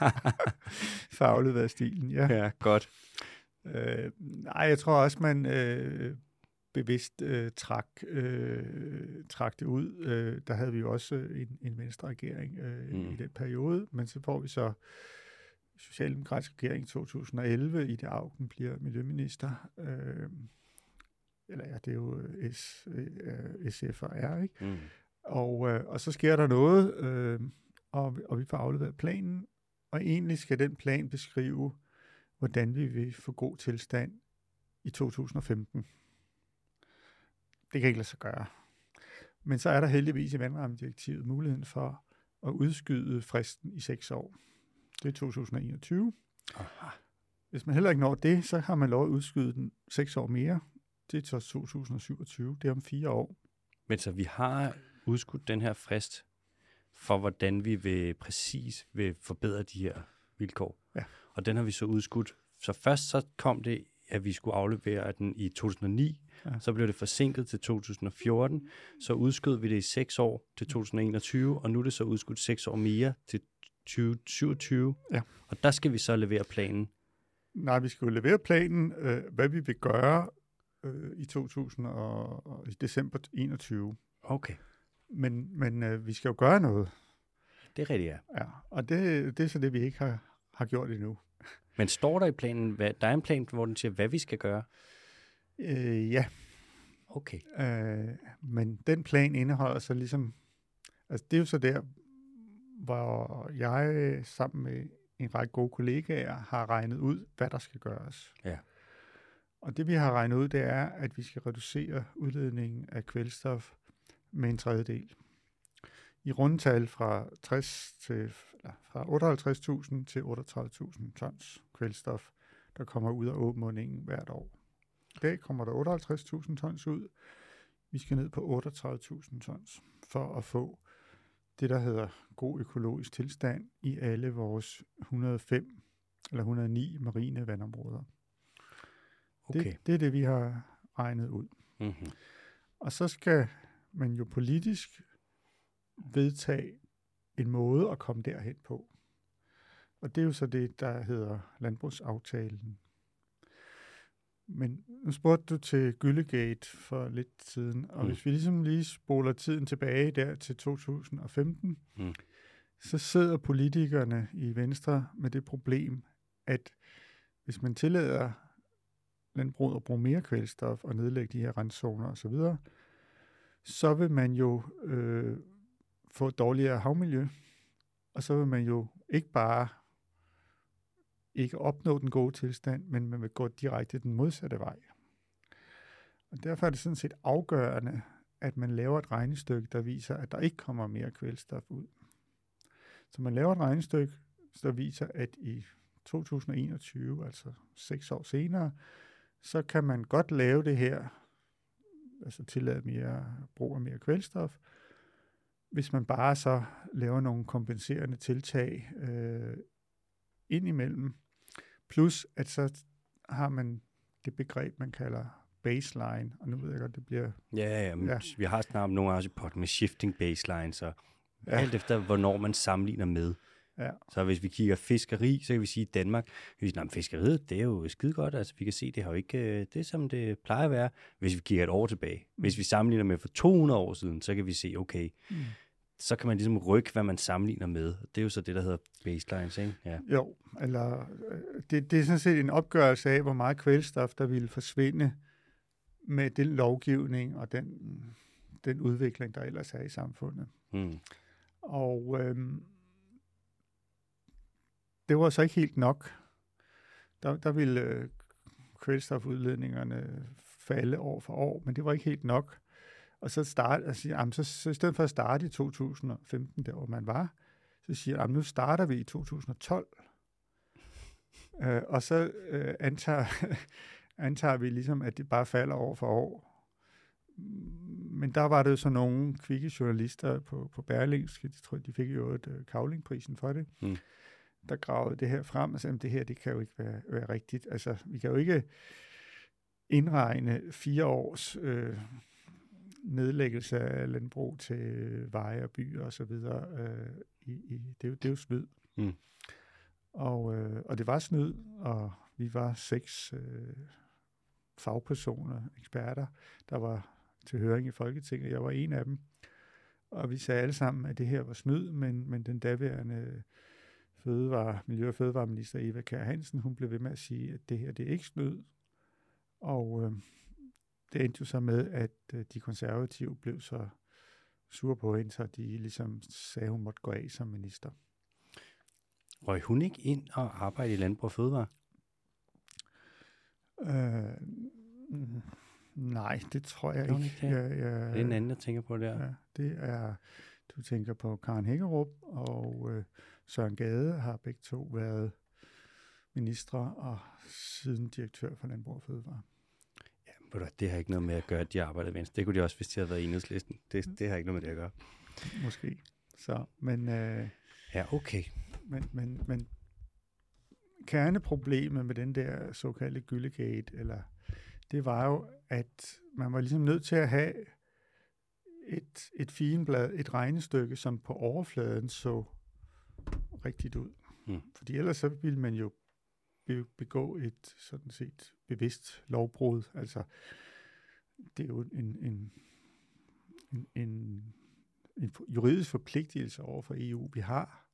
få afleveret stilen. Ja, ja godt. Øh, nej, jeg tror også, man øh, bevidst øh, trak, øh, trak det ud. Øh, der havde vi jo også en, en venstre regering øh, mm. i den periode, men så får vi så socialdemokratisk regering i 2011. I det Augen bliver miljøminister. Øh, eller ja, det er jo S, øh, SF og R, ikke? Mm. Og, øh, og så sker der noget, øh, og, og vi får afleveret planen, og egentlig skal den plan beskrive, hvordan vi vil få god tilstand i 2015. Det kan ikke lade sig gøre. Men så er der heldigvis i vandrammedirektivet muligheden for at udskyde fristen i seks år. Det er 2021. Aha. Hvis man heller ikke når det, så har man lov at udskyde den seks år mere. Det er så 2027. Det er om fire år. Men så vi har udskudt den her frist for, hvordan vi vil præcis vil forbedre de her vilkår. Ja. Og den har vi så udskudt. Så først så kom det, at vi skulle aflevere den i 2009, ja. så blev det forsinket til 2014, så udskød vi det i seks år til 2021, og nu er det så udskudt seks år mere til 2027. Ja. Og der skal vi så levere planen. Nej, vi skal jo levere planen, øh, hvad vi vil gøre øh, i 2000 og, og i december 21. Okay. Men, men øh, vi skal jo gøre noget. Det er rigtigt, ja. ja og det, det er så det, vi ikke har, har gjort endnu. Men står der i planen, hvad, der er en plan, hvor den siger, hvad vi skal gøre? Øh, ja. Okay. Øh, men den plan indeholder så ligesom, altså det er jo så der, hvor jeg sammen med en række gode kollegaer har regnet ud, hvad der skal gøres. Ja. Og det vi har regnet ud, det er, at vi skal reducere udledningen af kvælstof med en tredjedel. I rundtal fra 60 til, eller fra 58.000 til 38.000 tons kvælstof, der kommer ud af åbmundingen hvert år. I dag kommer der 58.000 tons ud. Vi skal ned på 38.000 tons for at få det, der hedder god økologisk tilstand i alle vores 105 eller 109 marine vandområder. Okay. Det, det er det, vi har regnet ud. Mm-hmm. Og så skal man jo politisk vedtage en måde at komme derhen på. Og det er jo så det, der hedder landbrugsaftalen. Men nu spurgte du til Gyllegate for lidt siden, og mm. hvis vi ligesom lige spoler tiden tilbage der til 2015, mm. så sidder politikerne i Venstre med det problem, at hvis man tillader landbruget at bruge mere kvælstof og nedlægge de her renszoner osv., så vil man jo øh, få et dårligere havmiljø, og så vil man jo ikke bare ikke opnå den gode tilstand, men man vil gå direkte den modsatte vej. Og derfor er det sådan set afgørende, at man laver et regnestykke, der viser, at der ikke kommer mere kvælstof ud. Så man laver et regnestykke, der viser, at i 2021, altså seks år senere, så kan man godt lave det her, altså tillade mere brug af mere kvælstof, hvis man bare så laver nogle kompenserende tiltag øh, indimellem, plus at så har man det begreb, man kalder baseline, og nu ved jeg godt, det bliver... Ja, ja, men Ja. vi har snart nogle også i pot med shifting baseline, så Ja. alt efter, hvornår man sammenligner med. Ja, Så hvis vi kigger fiskeri, så kan vi sige, Danmark, vi siger, at fiskeriet, det er jo skide godt. Altså, vi kan se, det har jo ikke, øh, det som det plejer at være, hvis vi kigger et år tilbage. Hvis vi sammenligner med for 200 år siden, så kan vi se, okay, Mm. Så kan man ligesom rykke, hvad man sammenligner med. Det er jo så det, der hedder baselines, ikke? Ja. jo, eller øh, det, det er sådan set en opgørelse af, hvor meget kvælstof, der ville forsvinde med den lovgivning og den, den udvikling, der ellers er i samfundet. Mm. Og øhm, det var så ikke helt nok. Der, der ville øh, kvælstofudledningerne falde år for år, men det var ikke helt nok. Og så, start, altså, jamen, så, så i stedet for at starte i 2015, der hvor man var, så siger jeg, nu starter vi i 2012. Øh, og så øh, antager, antager vi ligesom, at det bare falder år for år. Men der var det jo så nogle kvikke journalister på, på Berlingske, de, tror, de fik jo et øh, kavlingprisen for det, Mm. der gravede det her frem og sagde, at det her, det kan jo ikke være, være rigtigt. Altså, vi kan jo ikke indregne fire års øh, nedlæggelse af landbrug til veje og byer og så videre. Øh, i, i, det, er jo, det er jo snyd. Mm. Og, øh, og det var snyd, og vi var seks øh, fagpersoner, eksperter, der var til høring i Folketinget. Jeg var en af dem. Og vi sagde alle sammen, at det her var snyd, men, men den daværende fødevare, Miljø- og Fødevareminister Eva Kjær Hansen, hun blev ved med at sige, at det her det er ikke snyd. Og øh, det endte jo så med, at øh, de konservative blev så sure på hende, så de ligesom sagde, at hun måtte gå af som minister. Røg hun ikke ind og arbejde i Landbrug og Fødevare? Øh, mm, nej, det tror jeg hun ikke. det? Jeg, jeg, Det er en anden, jeg tænker på der. Ja, det er, du tænker på Karen Hækkerup og øh, Søren Gade har begge to været ministre og siden direktør for Landbrug og Fødevare. Ved du det har ikke noget med at gøre, at de arbejder venstre. Det kunne de også, hvis de havde været i enhedslisten. Det, det har ikke noget med det at gøre. Måske. Så, men, øh, Ja, okay. men, men, men kerneproblemet med den der såkaldte gyllegate, eller, det var jo, at man var ligesom nødt til at have et, et figenblad, et regnestykke, som på overfladen så rigtigt ud. Mm. Fordi ellers så ville man jo be- begå et sådan set bevidst lovbrud. Altså, det er jo en, en, en, en, en juridisk forpligtelse over for EU, vi har,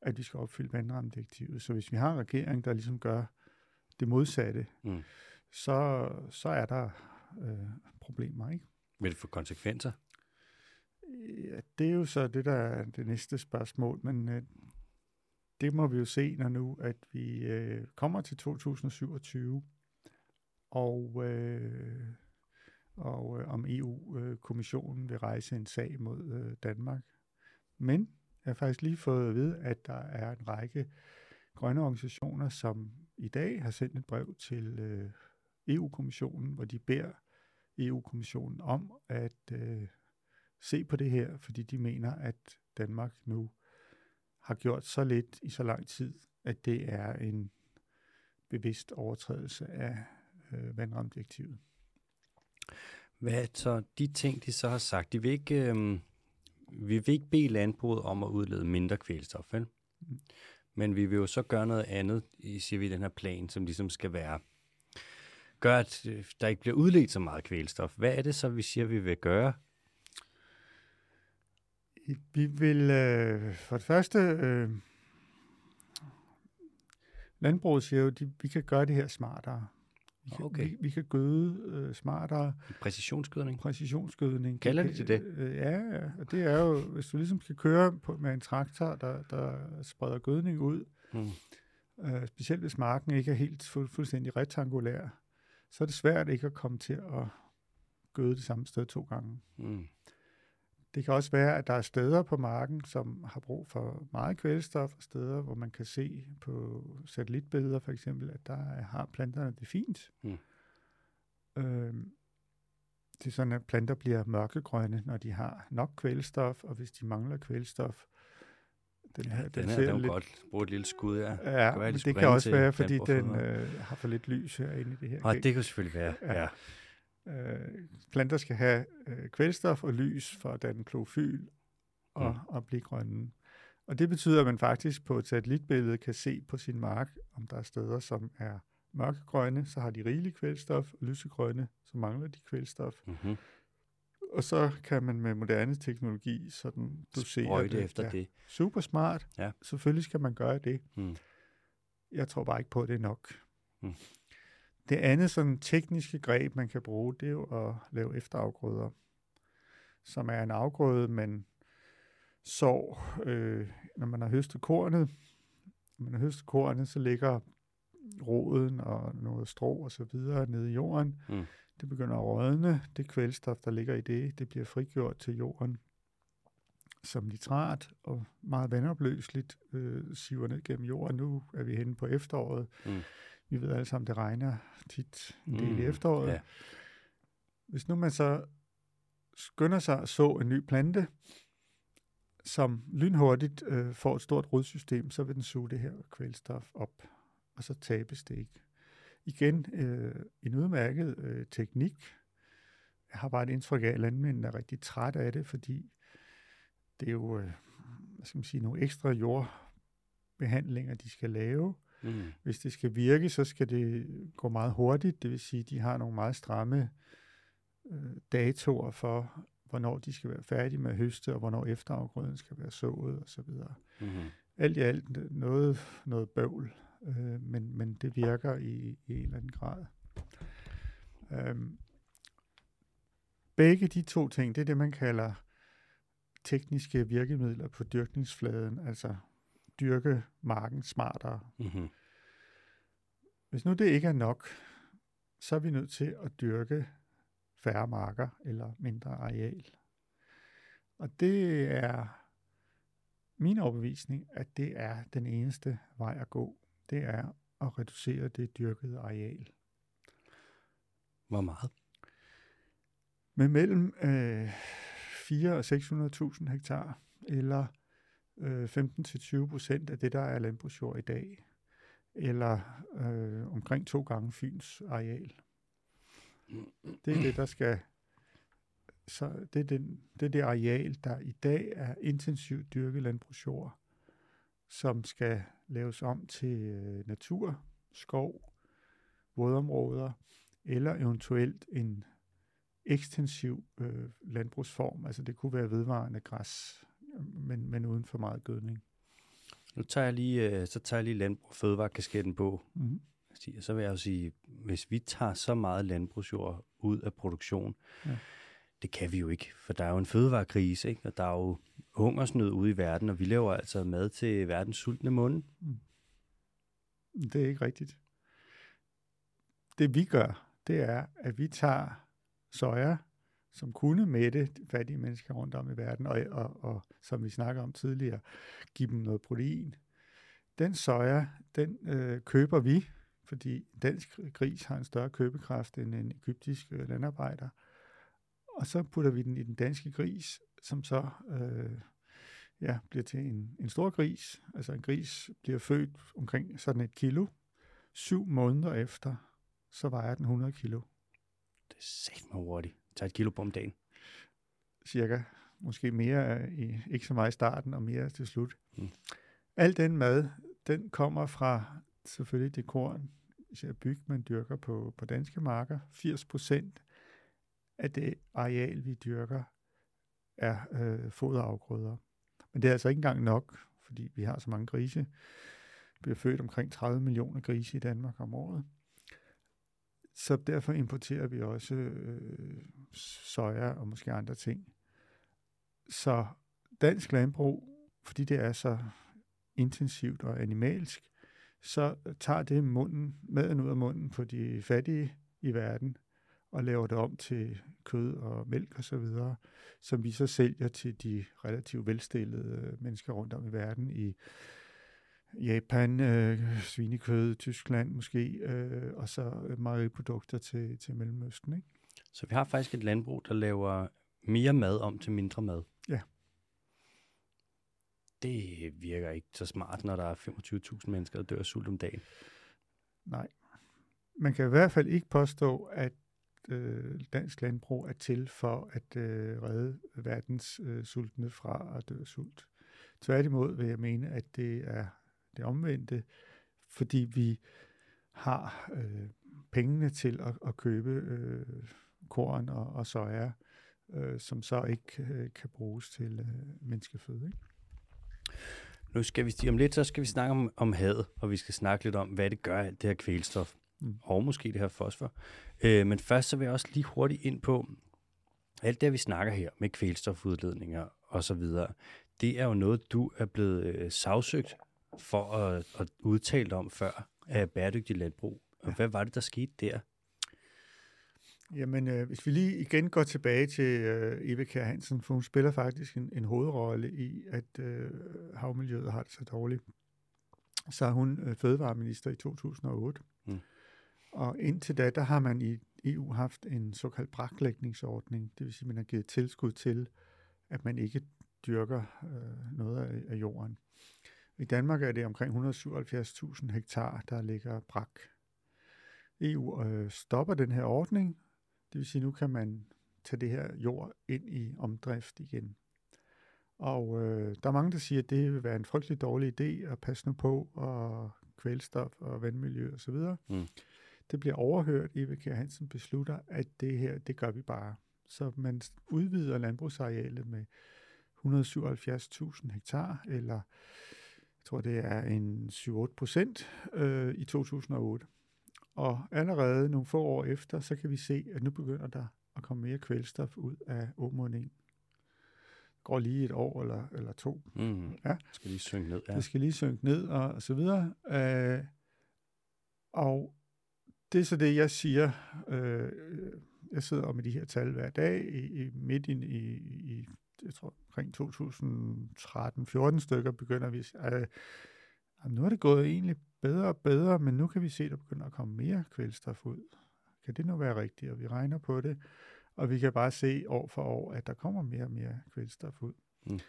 at vi skal opfylde vandrammedirektivet. Så hvis vi har en regering, der ligesom gør det modsatte, Mm. så, så er der øh, problemer, ikke? Vil det få konsekvenser? Ja, det er jo så det, der er det næste spørgsmål, men øh, det må vi jo se, når nu, at vi øh, kommer til 2027, og, øh, og øh, om EU-kommissionen øh, vil rejse en sag mod øh, Danmark. Men jeg har faktisk lige fået at vide, at der er en række grønne organisationer, som i dag har sendt et brev til øh, EU-kommissionen, hvor de beder EU-kommissionen om at øh, se på det her, fordi de mener, at Danmark nu har gjort så lidt i så lang tid, at det er en bevidst overtrædelse af øh, vandrammedirektivet. Hvad så de ting, de så har sagt? De vil ikke, øhm, vi vil ikke bede landbruget om at udlede mindre kvælstof, vel? Mm. Men vi vil jo så gøre noget andet, i, siger vi, i den her plan, som ligesom skal være, gør, at øh, der ikke bliver udledt så meget kvælstof. Hvad er det så, vi siger, vi vil gøre? Vi vil øh, for det første, øh, landbruget siger jo, at vi kan gøre det her smartere. Vi kan, Okay. vi, vi kan gøde øh, smartere, Præcisionsgødning? præcisionsgødning. Kalder de til det? Øh, ja, ja, og det er jo, hvis du ligesom skal køre på, med en traktor, der, der spreder gødning ud, Mm. øh, specielt hvis marken ikke er helt fu- fuldstændig rektangulær, så er det svært ikke at komme til at gøde det samme sted to gange. Mm. Det kan også være, at der er steder på marken, som har brug for meget kvælstof, og steder, hvor man kan se på satellitbilleder for eksempel, at der er- har planterne det fint. Mm. Øhm, det er sådan, at planter bliver mørkegrønne, når de har nok kvælstof, og hvis de mangler kvælstof, Den, Ja, her, den, den den her, ser den lidt, godt bruge et lille skud, ja. Ja, kan være, men de det kan også være, fordi den øh, har for lidt lys herinde i det her Og gæk. det kunne selvfølgelig være, Ja. ja. Øh, planter skal have øh, kvælstof og lys for at danne klorofyl og, Mm. og blive grønne. Og det betyder, at man faktisk på et satellitbillede kan se på sin mark, om der er steder, som er mørkegrønne, så har de rigelig kvælstof, og lysegrønne, så mangler de kvælstof. Mm-hmm. Og så kan man med moderne teknologi sådan dosere Sprøjte det. efter ja. det. Super smart. Ja. Selvfølgelig skal man gøre det. Mm. Jeg tror bare ikke på, at det er nok. Mm. Det andet sådan tekniske greb, man kan bruge, det er jo at lave efterafgrøder, som er en afgrøde, man sår, øh, når man har høstet kornet. Når man har høstet kornet, så ligger roden og noget strå og så videre nede i jorden. Mm. Det begynder at rådne. Det kvælstof, der ligger i det, det bliver frigjort til jorden som nitrat og meget vandopløseligt øh, siver ned gennem jorden. Nu er vi henne på efteråret. Mm. Vi ved alle sammen, det regner tit en del Mm, i efteråret. ja. Hvis nu man så skynder sig at så en ny plante, som lynhurtigt øh, får et stort rodsystem, så vil den suge det her kvælstof op, og så tabes det ikke. Igen, øh, en udmærket øh, teknik. Jeg har bare et indtryk af, at landmændene er rigtig træt af det, fordi det er jo øh, hvad skal man sige, nogle ekstra jordbehandlinger, de skal lave. Mm. Hvis det skal virke, så skal det gå meget hurtigt. Det vil sige, at de har nogle meget stramme øh, datoer for, hvornår de skal være færdige med at høste, og hvornår efterafgrøden skal være sået osv. Mm-hmm. Alt i alt noget, noget bøvl, øh, men, men det virker i, i en eller anden grad. Øhm, begge de to ting, det er det, man kalder tekniske virkemidler på dyrkningsfladen, altså dyrke marken smartere. Mm-hmm. Hvis nu det ikke er nok, så er vi nødt til at dyrke færre marker eller mindre areal. Og det er min overbevisning, at det er den eneste vej at gå. Det er at reducere det dyrkede areal. Hvor meget? Med mellem øh, 4 og 600.000 hektar, eller øh, 15-20 procent af det, der er landbrugsjord i dag, eller øh, omkring to gange Fyns areal. Det er det, der skal... Så det er, den, det er det areal, der i dag er intensivt dyrket landbrugsjord, som skal laves om til øh, natur, skov, vådområder, eller eventuelt en ekstensiv øh, landbrugsform. Altså det kunne være vedvarende græs, men, men uden for meget gødning. Nu tager jeg lige, øh, så tager jeg lige landbrug og fødevarekasketten på. Mm-hmm. Så vil jeg jo sige, hvis vi tager så meget landbrugsjord ud af produktion, Ja. det kan vi jo ikke, for der er jo en fødevarekrise, ikke? og der er jo hungersnød ude i verden, og vi laver altså mad til verdens sultne munde. Det er ikke rigtigt. Det vi gør, det er, at vi tager soja, som kunne mætte fattige mennesker rundt om i verden, og, og, og som vi snakker om tidligere, give dem noget protein. Den soja, den øh, køber vi, fordi dansk gris har en større købekraft end en egyptisk øh, landarbejder. Og så putter vi den i den danske gris, som så øh, ja, bliver til en, en stor gris. Altså en gris bliver født omkring sådan et kilo. Syv måneder efter, så vejer den 100 kilo. Det er sæt mig hurtigt. Tag et kilo på om dagen. cirka. Måske mere, i, ikke så meget i starten, og mere til slut. Mm. Al den mad, den kommer fra selvfølgelig det korn, især byg, man dyrker på, på danske marker. 80 procent af det areal, vi dyrker, er øh, foderafgrøder. Men det er altså ikke engang nok, fordi vi har så mange grise. Der bliver født omkring 30 millioner grise i Danmark om året. Så derfor importerer vi også øh, soja og måske andre ting. Så dansk landbrug, fordi det er så intensivt og animalsk, så tager det munden, maden ud af munden på de fattige i verden, og laver det om til kød og mælk og så videre, som vi så sælger til de relativt velstillede mennesker rundt om i verden i Japan, øh, svinekød, Tyskland måske, øh, og så mejeriprodukter til, til Mellemøsten. Ikke? Så vi har faktisk et landbrug, der laver mere mad om til mindre mad. Ja. det virker ikke så smart, når der er 25.000 mennesker, der dør af sult om dagen. Nej. Man kan i hvert fald ikke påstå, at øh, dansk landbrug er til for at øh, redde verdens øh, sultne fra at dø af sult. Tværtimod vil jeg mene, at det er det omvendte, fordi vi har øh, pengene til at, at købe øh, korn og, og soja, øh, som så ikke øh, kan bruges til øh, menneskeføde. Ikke? Nu skal vi, om lidt, så skal vi snakke om, om havet, og vi skal snakke lidt om, hvad det gør, alt det her kvælstof, mm. og måske det her fosfor. Øh, men først så vil jeg også lige hurtigt ind på, alt det, vi snakker her med kvælstofudledninger og så videre, det er jo noget, du er blevet øh, sagsøgt for at, at udtale om før af bæredygtig landbrug. Og hvad var det, der skete der? Jamen, øh, hvis vi lige igen går tilbage til øh, Eva Kjær Hansen, for hun spiller faktisk en, en hovedrolle i, at øh, havmiljøet har det så dårligt. Så er hun øh, fødevareminister i 2008. Mm. Og indtil da, der har man i EU haft en såkaldt braklægningsordning, det vil sige, at man har givet tilskud til, at man ikke dyrker øh, noget af, af jorden. I Danmark er det omkring 177.000 hektar, der ligger brak. EU øh, stopper den her ordning, det vil sige, nu kan man tage det her jord ind i omdrift igen. Og øh, der er mange, der siger, at det vil være en frygtelig dårlig idé at passe nu på, og kvælstof og vandmiljø osv. Mm. Det bliver overhørt. Eva Kjær Hansen beslutter, at det her, det gør vi bare. Så man udvider landbrugsarealet med 177.000 hektar, eller tror, det er en 7-8 procent øh, i 2008. Og allerede nogle få år efter, så kan vi se, at nu begynder der at komme mere kvælstof ud af åmundingen. Det går lige et år eller, eller to. Mm. Ja. Det skal lige synke ned. Ja. Det skal lige synke ned og, og så videre. Øh, og det er så det, jeg siger. Øh, jeg sidder med de her tal hver dag i, i midt i, i, i jeg tror, omkring 2013-14 stykker begynder vi, øh, nu er det gået egentlig bedre og bedre, men nu kan vi se, at der begynder at komme mere kvælstof ud. Kan det nu være rigtigt? Og vi regner på det, og vi kan bare se år for år, at der kommer mere og mere kvælstof ud. Mm.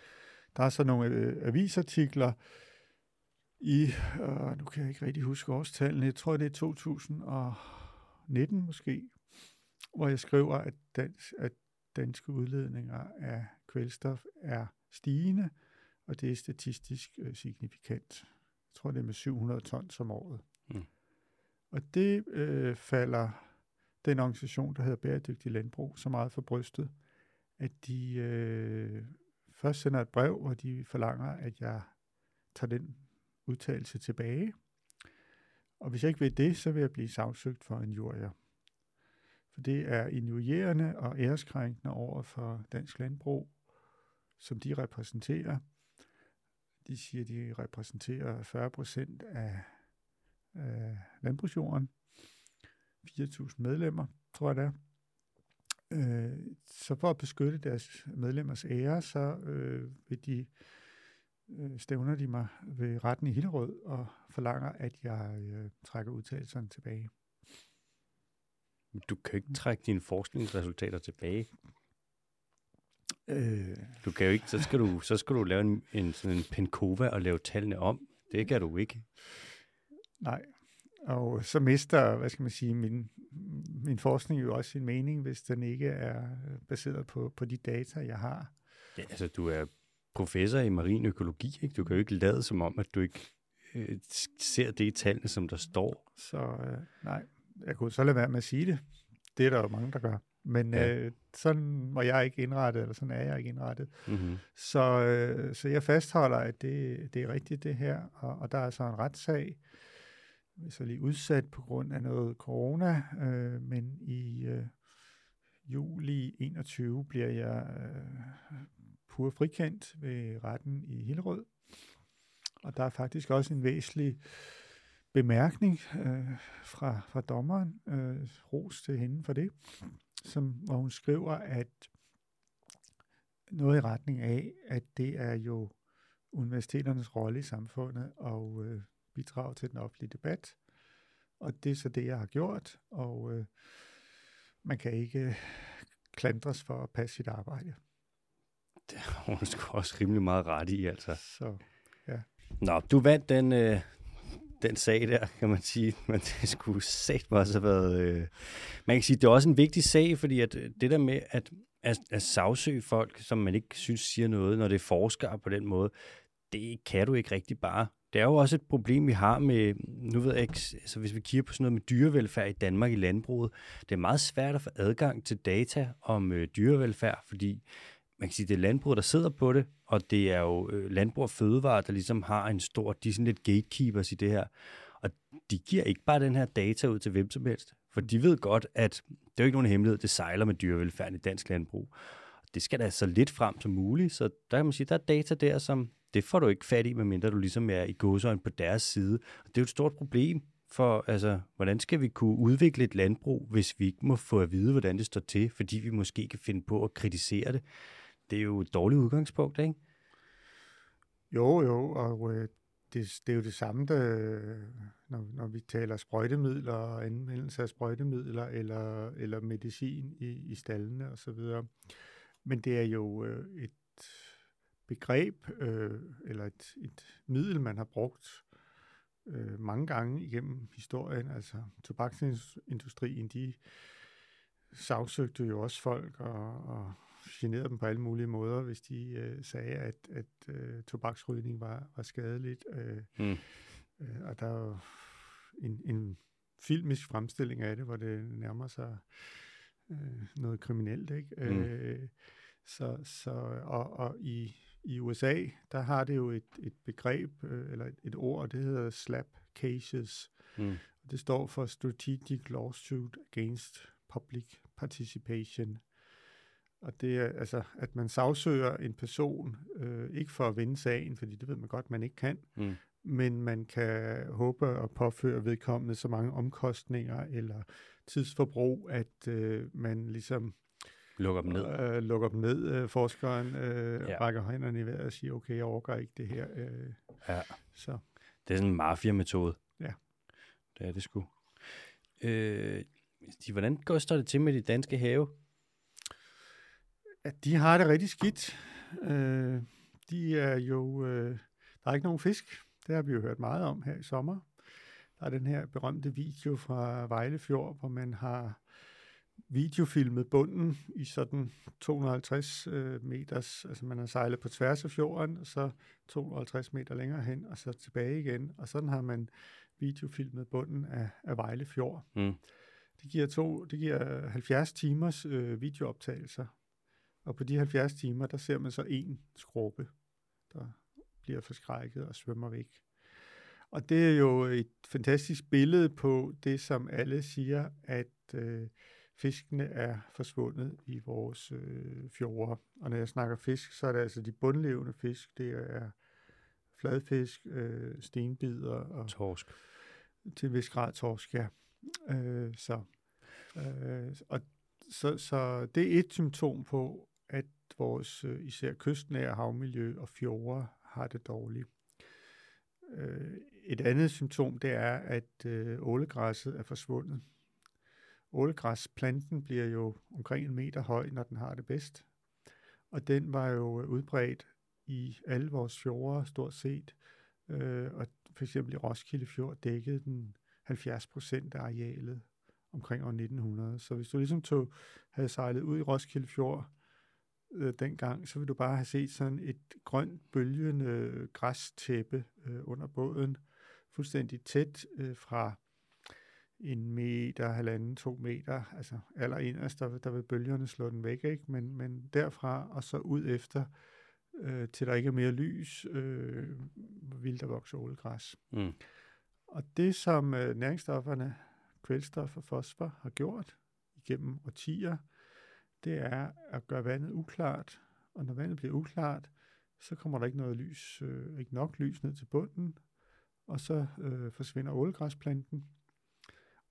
Der er så nogle øh, avisartikler i, øh, nu kan jeg ikke rigtig huske årstallene, jeg tror det er 2019 måske, hvor jeg skriver, at, dans, at danske udledninger af kvælstof er stigende, og det er statistisk øh, signifikant tror det er med 700 tons om året. Mm. Og det øh, falder den organisation, der hedder Bæredygtig Landbrug, så meget for brystet, at de øh, først sender et brev, hvor de forlanger, at jeg tager den udtalelse tilbage. Og hvis jeg ikke vil det, så vil jeg blive sagsøgt for en jurier. For det er injurierende og æreskrænkende over for dansk landbrug, som de repræsenterer, de siger, at de repræsenterer 40 procent af, af landbrugsjorden. 4.000 medlemmer, tror jeg det er. Øh, så for at beskytte deres medlemmers ære, så øh, vil de øh, stævner de mig ved retten i Hillerød og forlanger, at jeg øh, trækker udtalelserne tilbage. Du kan ikke trække dine forskningsresultater tilbage. Øh, du kan jo ikke, så skal du, så skal du lave en, en, sådan en penkova og lave tallene om. Det kan du ikke. Nej, og så mister, hvad skal man sige, min, min forskning jo også sin mening, hvis den ikke er baseret på, på de data, jeg har. Ja, altså du er professor i marin økologi, ikke? Du kan jo ikke lade som om, at du ikke øh, ser det i tallene, som der står. Så øh, nej, jeg kunne så lade være med at sige det. Det er der jo mange, der gør. Men ja. øh, sådan var jeg ikke indrettet, eller sådan er jeg ikke indrettet. Mm-hmm. Så, øh, så jeg fastholder, at det, det er rigtigt det her, og, og der er så en retssag, så lige udsat på grund af noget corona, øh, men i øh, juli 21 bliver jeg øh, pur frikendt ved retten i Hillerød. Og der er faktisk også en væsentlig bemærkning øh, fra, fra dommeren, øh, ros til hende for det som, hvor hun skriver, at noget i retning af, at det er jo universiteternes rolle i samfundet og øh, bidrage til den offentlige debat. Og det er så det, jeg har gjort, og øh, man kan ikke klandres for at passe sit arbejde. Det har hun sgu også rimelig meget ret i, altså. Så, ja. Nå, du vandt den, øh, den sag der, kan man sige. Men det skulle sagt også have været... Øh... Man kan sige, det er også en vigtig sag, fordi at øh, det der med at, at, at sagsøge folk, som man ikke synes siger noget, når det er forskere på den måde, det kan du ikke rigtig bare. Det er jo også et problem, vi har med, nu ved jeg ikke, altså hvis vi kigger på sådan noget med dyrevelfærd i Danmark i landbruget, det er meget svært at få adgang til data om øh, dyrevelfærd, fordi man kan sige, det er landbruget, der sidder på det, og det er jo øh, landbrug og fødevare, der ligesom har en stor, de er sådan lidt gatekeepers i det her. Og de giver ikke bare den her data ud til hvem som helst, for de ved godt, at det er jo ikke nogen hemmelighed, det sejler med dyrevelfærd i dansk landbrug. Det skal da så lidt frem som muligt, så der kan man sige, der er data der, som det får du ikke fat i, medmindre du ligesom er i godsøjne på deres side. Og det er jo et stort problem, for altså, hvordan skal vi kunne udvikle et landbrug, hvis vi ikke må få at vide, hvordan det står til, fordi vi måske kan finde på at kritisere det. Det er jo et dårligt udgangspunkt, ikke? Jo, jo, og øh, det, det er jo det samme, der, når, når vi taler sprøjtemidler og anvendelse af sprøjtemidler eller, eller medicin i, i stallene osv. Men det er jo øh, et begreb øh, eller et, et middel, man har brugt øh, mange gange igennem historien. Altså tobaksindustrien, de sagsøgte jo også folk og, og generede dem på alle mulige måder, hvis de øh, sagde, at, at øh, tobaksrydning var, var skadeligt. Øh, mm. øh, og der er jo en, en filmisk fremstilling af det, hvor det nærmer sig øh, noget kriminelt. Ikke? Mm. Øh, så, så, og, og i, i USA, der har det jo et, et begreb, øh, eller et, et ord, det hedder slap cases. Mm. Det står for Strategic Lawsuit Against Public Participation. Og det er altså, at man sagsøger en person, øh, ikke for at vinde sagen, fordi det ved man godt, man ikke kan, mm. men man kan håbe at påføre vedkommende så mange omkostninger eller tidsforbrug, at øh, man ligesom lukker dem ned. Øh, lukker dem ned. Øh, forskeren øh, ja. rækker hænderne i vejret og siger, okay, jeg overgår ikke det her. Øh, ja. Så. Det er sådan en mafia-metode. Ja. Det er det sgu. Øh, hvordan går det til med de danske have? Ja, de har det rigtig skidt. Øh, de er jo... Øh, der er ikke nogen fisk. Det har vi jo hørt meget om her i sommer. Der er den her berømte video fra Vejle Fjord, hvor man har videofilmet bunden i sådan 250 øh, meters, altså man har sejlet på tværs af fjorden, og så 250 meter længere hen, og så tilbage igen, og sådan har man videofilmet bunden af, af Vejle Fjord. Mm. Det giver, to, det giver 70 timers øh, videooptagelser, og på de 70 timer, der ser man så en skrubbe, der bliver forskrækket og svømmer væk. Og det er jo et fantastisk billede på det, som alle siger, at øh, fiskene er forsvundet i vores øh, fjorde. Og når jeg snakker fisk, så er det altså de bundlevende fisk. Det er fladfisk, øh, stenbider og torsk. Til en vis grad torsk, ja. Øh, så, øh, og så, så det er et symptom på, at vores øh, især kystnære havmiljø og fjorde har det dårligt. Øh, et andet symptom, det er, at øh, ålegræsset er forsvundet. Ålegræsplanten bliver jo omkring en meter høj, når den har det bedst. Og den var jo udbredt i alle vores fjorde stort set. Og for eksempel i Roskilde Fjord dækkede den 70 procent af arealet omkring år 1900. Så hvis du ligesom tog, havde sejlet ud i Roskilde Fjord øh, dengang, så vil du bare have set sådan et grønt bølgende græstæppe øh, under båden, fuldstændig tæt øh, fra en meter, halvanden, to meter, altså allerinderst, der, der vil bølgerne slå den væk, ikke? Men, men derfra og så ud efter, øh, til der ikke er mere lys, øh, vil der vokse ålegræs. Mm. Og det, som øh, næringsstofferne, kvælstof og fosfor, har gjort igennem årtier, det er at gøre vandet uklart. Og når vandet bliver uklart, så kommer der ikke noget lys, øh, ikke nok lys ned til bunden, og så øh, forsvinder ålegræsplanten,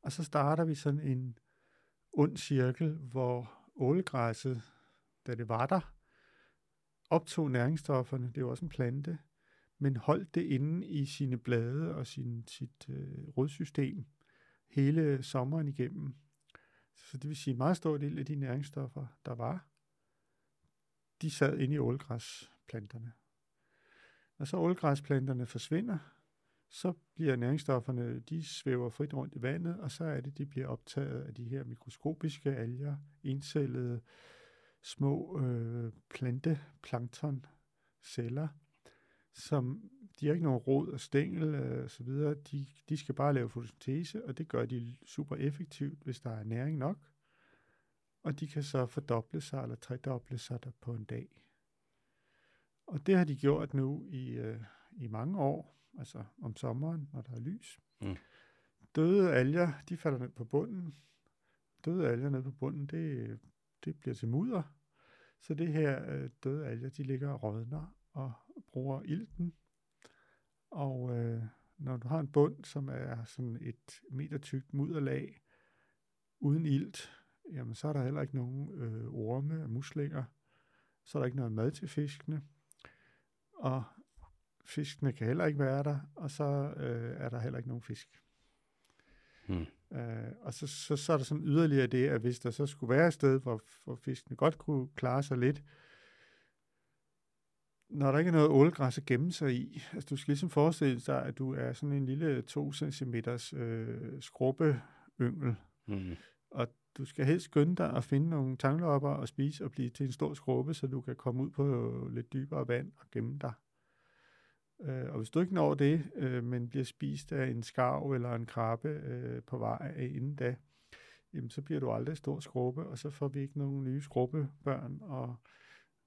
og så starter vi sådan en ond cirkel, hvor ålegræsset, da det var der, optog næringsstofferne, det er jo også en plante, men holdt det inde i sine blade og sin, sit øh, rodsystem hele sommeren igennem. Så det vil sige, en meget stor del af de næringsstoffer, der var, de sad inde i ålgræsplanterne. Når så ålgræsplanterne forsvinder, så bliver næringsstofferne, de svæver frit rundt i vandet, og så er det, de bliver optaget af de her mikroskopiske alger, encellede små øh, planteplanktonceller, som de har ikke nogen rod og stængel øh, og så videre. De, de skal bare lave fotosyntese, og det gør de super effektivt, hvis der er næring nok. Og de kan så fordoble sig eller tredoble sig der på en dag. Og det har de gjort nu i, øh, i mange år, altså om sommeren, når der er lys. Mm. Døde alger, de falder ned på bunden. Døde alger ned på bunden, det, det bliver til mudder. Så det her øh, døde alger, de ligger og rådner og bruger ilten. Og øh, når du har en bund, som er sådan et meter tykt mudderlag, uden ilt, jamen så er der heller ikke nogen øh, orme og muslinger. Så er der ikke noget mad til fiskene. Og fiskene kan heller ikke være der, og så øh, er der heller ikke nogen fisk. Hmm. Øh, og så, så, så er der sådan yderligere det, at hvis der så skulle være et sted, hvor, hvor fiskene godt kunne klare sig lidt, når der ikke er noget ålegræs at gemme sig i, altså du skal ligesom forestille dig, at du er sådan en lille 2 cm øh, skrubbe-yngel, mm. og du skal helst skynde dig at finde nogle tanglopper og spise og blive til en stor skrubbe, så du kan komme ud på lidt dybere vand og gemme dig. Øh, og hvis du ikke når det, øh, men bliver spist af en skarv eller en krabbe øh, på vej af inden da, jamen så bliver du aldrig stor skrubbe, og så får vi ikke nogen nye skrubbebørn, og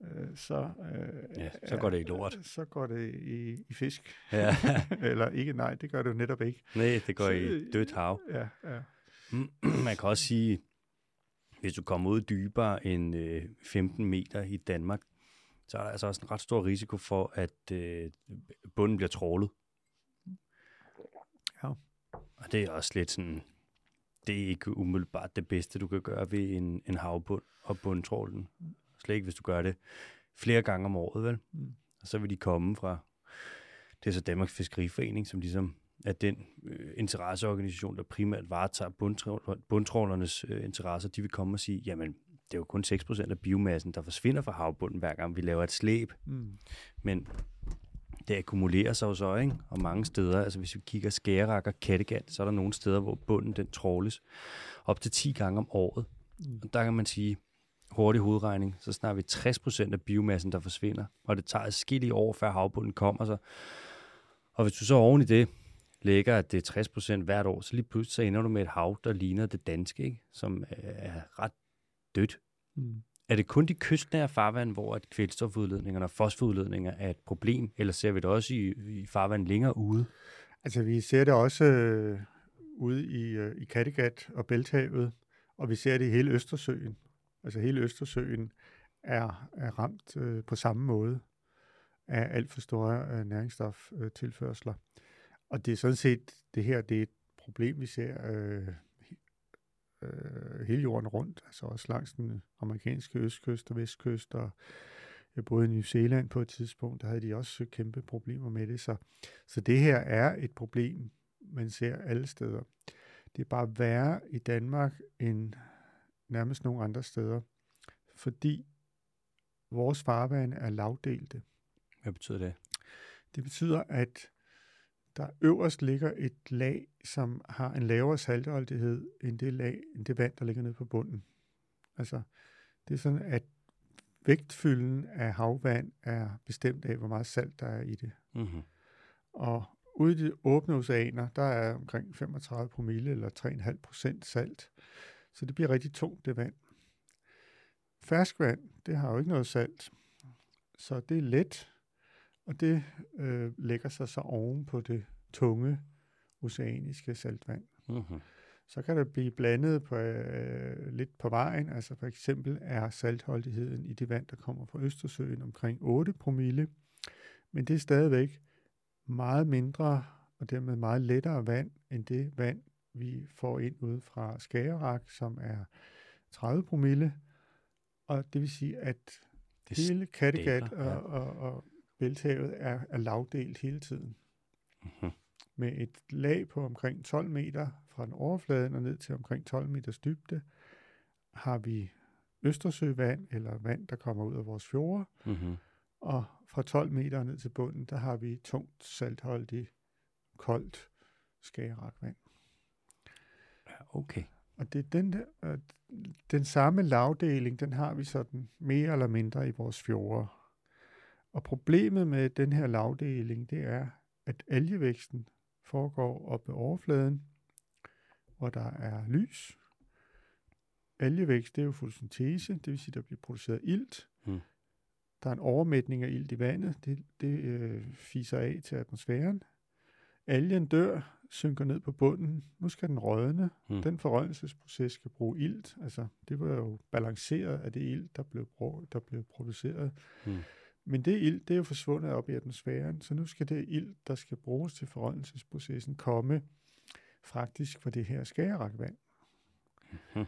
øh, så, øh, ja, så går det i lort. Så går det i, i fisk. Ja. eller ikke, nej, det gør det jo netop ikke. Nej, det går så, i dødt hav. Ja, ja. Man kan også sige, hvis du kommer ud dybere end øh, 15 meter i Danmark, så er der altså også en ret stor risiko for, at øh, bunden bliver trålet. Ja. Og det er også lidt sådan, det er ikke umiddelbart det bedste, du kan gøre ved en, en havbund og bundtrålen. Slet ikke, hvis du gør det flere gange om året, vel? Mm. Og så vil de komme fra, det er så Danmarks Fiskeriforening, som ligesom er den øh, interesseorganisation, der primært varetager bundtrålernes øh, interesser, de vil komme og sige, jamen, det er jo kun 6% af biomassen, der forsvinder fra havbunden, hver gang vi laver et slæb. Mm. Men det akkumulerer sig jo så, ikke? Og mange steder, altså hvis vi kigger Skærak og Kattegat, så er der nogle steder, hvor bunden den tråles op til 10 gange om året. Mm. Og der kan man sige, hurtig hovedregning, så snakker vi 60% af biomassen, der forsvinder. Og det tager skille år, før havbunden kommer sig. Og hvis du så oven i det lægger, at det er 60% hvert år, så lige pludselig så ender du med et hav, der ligner det danske, ikke? som er ret dødt. Mm. Er det kun de kystnære farvand, hvor at kvælstofudledningerne og fosforudledninger er et problem, eller ser vi det også i, i farvand længere ude? Altså vi ser det også øh, ude i, øh, i Kattegat og Bælthavet, og vi ser det i hele Østersøen. Altså hele Østersøen er, er ramt øh, på samme måde af alt for store øh, næringsstoftilførsler. Øh, og det er sådan set, det her det er et problem, vi ser øh, øh, hele jorden rundt, altså også langs den amerikanske østkyst og vestkyst, og jeg boede i New Zealand på et tidspunkt, der havde de også kæmpe problemer med det. Så, så det her er et problem, man ser alle steder. Det er bare værre i Danmark end nærmest nogle andre steder, fordi vores farvand er lavdelte. Hvad betyder det? Det betyder, at der øverst ligger et lag, som har en lavere saltholdighed end det, lag, end det vand, der ligger nede på bunden. Altså, det er sådan, at vægtfylden af havvand er bestemt af, hvor meget salt der er i det. Mm-hmm. Og ude i de åbne oceaner, der er omkring 35 promille eller 3,5 procent salt. Så det bliver rigtig tungt, det vand. Ferskvand, det har jo ikke noget salt. Så det er let, og det øh, lægger sig så oven på det tunge oceaniske saltvand. Mm-hmm. Så kan det blive blandet på, øh, lidt på vejen. Altså for eksempel er saltholdigheden i det vand, der kommer fra Østersøen, omkring 8 promille. Men det er stadigvæk meget mindre og dermed meget lettere vand, end det vand, vi får ind ud fra Skagerrak, som er 30 promille. Og det vil sige, at det hele Kattegat og, ja. og, og Bælthavet er, er lavdelt hele tiden. Mm-hmm. Med et lag på omkring 12 meter fra den overfladen og ned til omkring 12 meters dybde, har vi Østersøvand eller vand, der kommer ud af vores fjorde. Mm-hmm. Og fra 12 meter ned til bunden, der har vi tungt, saltholdigt, koldt skagerakvand. Okay. Og det er den, der, øh, den samme lavdeling, den har vi sådan mere eller mindre i vores fjorde. Og problemet med den her lavdeling, det er, at algevæksten foregår op ved overfladen, hvor der er lys. Algevækst, det er jo fotosyntese, det vil sige, der bliver produceret ilt. Mm. Der er en overmætning af ilt i vandet, det, det øh, fiser af til atmosfæren. Algen dør, synker ned på bunden. Nu skal den rådne. Mm. Den forrødelsesproces skal bruge ilt. Altså, det var jo balanceret af det ilt, der blev, brugt, der blev produceret. Mm. Men det ilt, det er jo forsvundet op i atmosfæren, så nu skal det ilt, der skal bruges til forrødelsesprocessen, komme faktisk fra det her skagerakvand. Mhm.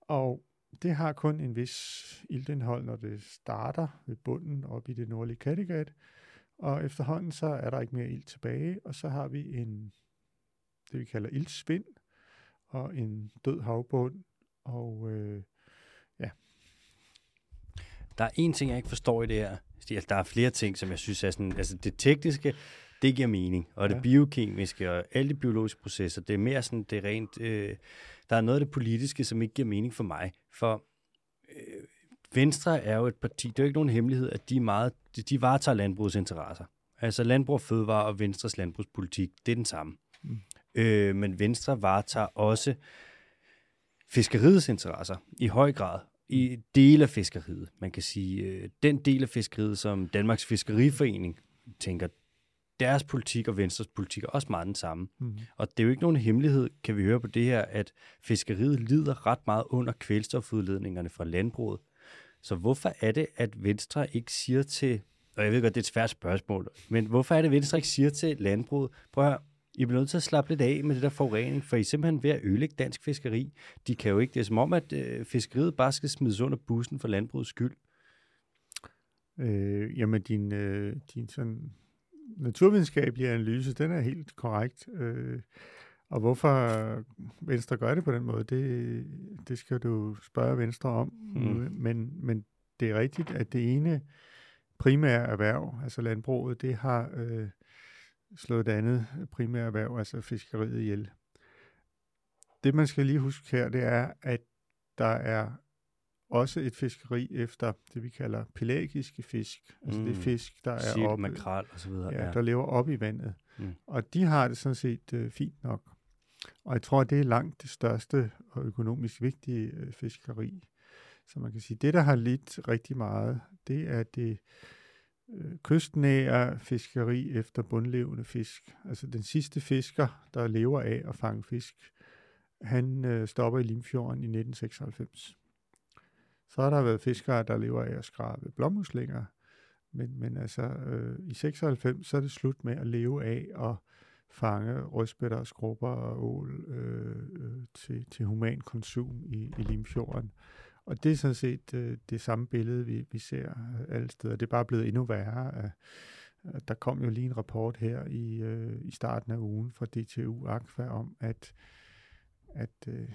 Og det har kun en vis iltindhold, når det starter ved bunden op i det nordlige Kattegat. Og efterhånden så er der ikke mere ilt tilbage, og så har vi en, det vi kalder iltspind, og en død havbund, og øh, Der er en ting, jeg ikke forstår i det her. Stig. Der er flere ting, som jeg synes er sådan... Altså det tekniske, det giver mening. Og det Ja. biokemiske og alle de biologiske processer, det er mere sådan, det er rent... Øh, der er noget af det politiske, som ikke giver mening for mig. For Venstre er jo et parti, det er jo ikke nogen hemmelighed, at de, er meget, de, de varetager landbrugets interesser. Altså landbrug og fødevare og Venstres landbrugspolitik, det er den samme. Mm. Øh, men Venstre varetager også fiskeriets interesser i høj grad. I dele af fiskeriet. Man kan sige, øh, den del af fiskeriet, som Danmarks Fiskeriforening tænker, deres politik og Venstres politik er også meget den samme. mm, Og det er jo ikke nogen hemmelighed, kan vi høre på det her, at fiskeriet lider ret meget under kvælstofudledningerne fra landbruget. Så hvorfor er det, at Venstre ikke siger til, og jeg ved godt, det er et svært spørgsmål, men hvorfor er det, at Venstre ikke siger til landbruget, prøv at høre, I bliver nødt til at slappe lidt af med det der forurening, for I er simpelthen ved at ødelægge dansk fiskeri. De kan jo ikke, det er som om, at øh, fiskeriet bare skal smides under bussen for landbrugets skyld. Øh, jamen, din, øh, din sådan naturvidenskabelige analyse, den er helt korrekt. Øh, og hvorfor Venstre gør det på den måde, det, det skal du spørge Venstre om. Mm. Men, men det er rigtigt, at det ene primære erhverv, altså landbruget, det har øh, slået det andet primære erhverv, altså fiskeriet ihjel. Det man skal lige huske her, det er, at der er også et fiskeri efter det, vi kalder pelagiske fisk. Altså mm. det fisk, der er Sild, oppe, makrel og så videre. ja, der lever op i vandet. Mm. Og de har det sådan set øh, fint nok. Og jeg tror, det er langt det største og økonomisk vigtige øh, fiskeri. Så man kan sige, det der har lidt rigtig meget, det er det øh, kystnære fiskeri efter bundlevende fisk. Altså den sidste fisker, der lever af at fange fisk, han øh, stopper i Limfjorden i 1996. Så har der været fiskere, der lever af at skrabe blommuslinger, men, men altså øh, i 96, så er det slut med at leve af at fange rødspætter og skrubber og ål øh, øh, til, til human konsum i, i Limfjorden. Og det er sådan set øh, det samme billede, vi, vi ser øh, alle steder. Det er bare blevet endnu værre. Af, at der kom jo lige en rapport her i, øh, i starten af ugen fra DTU Aqua om, at, at øh,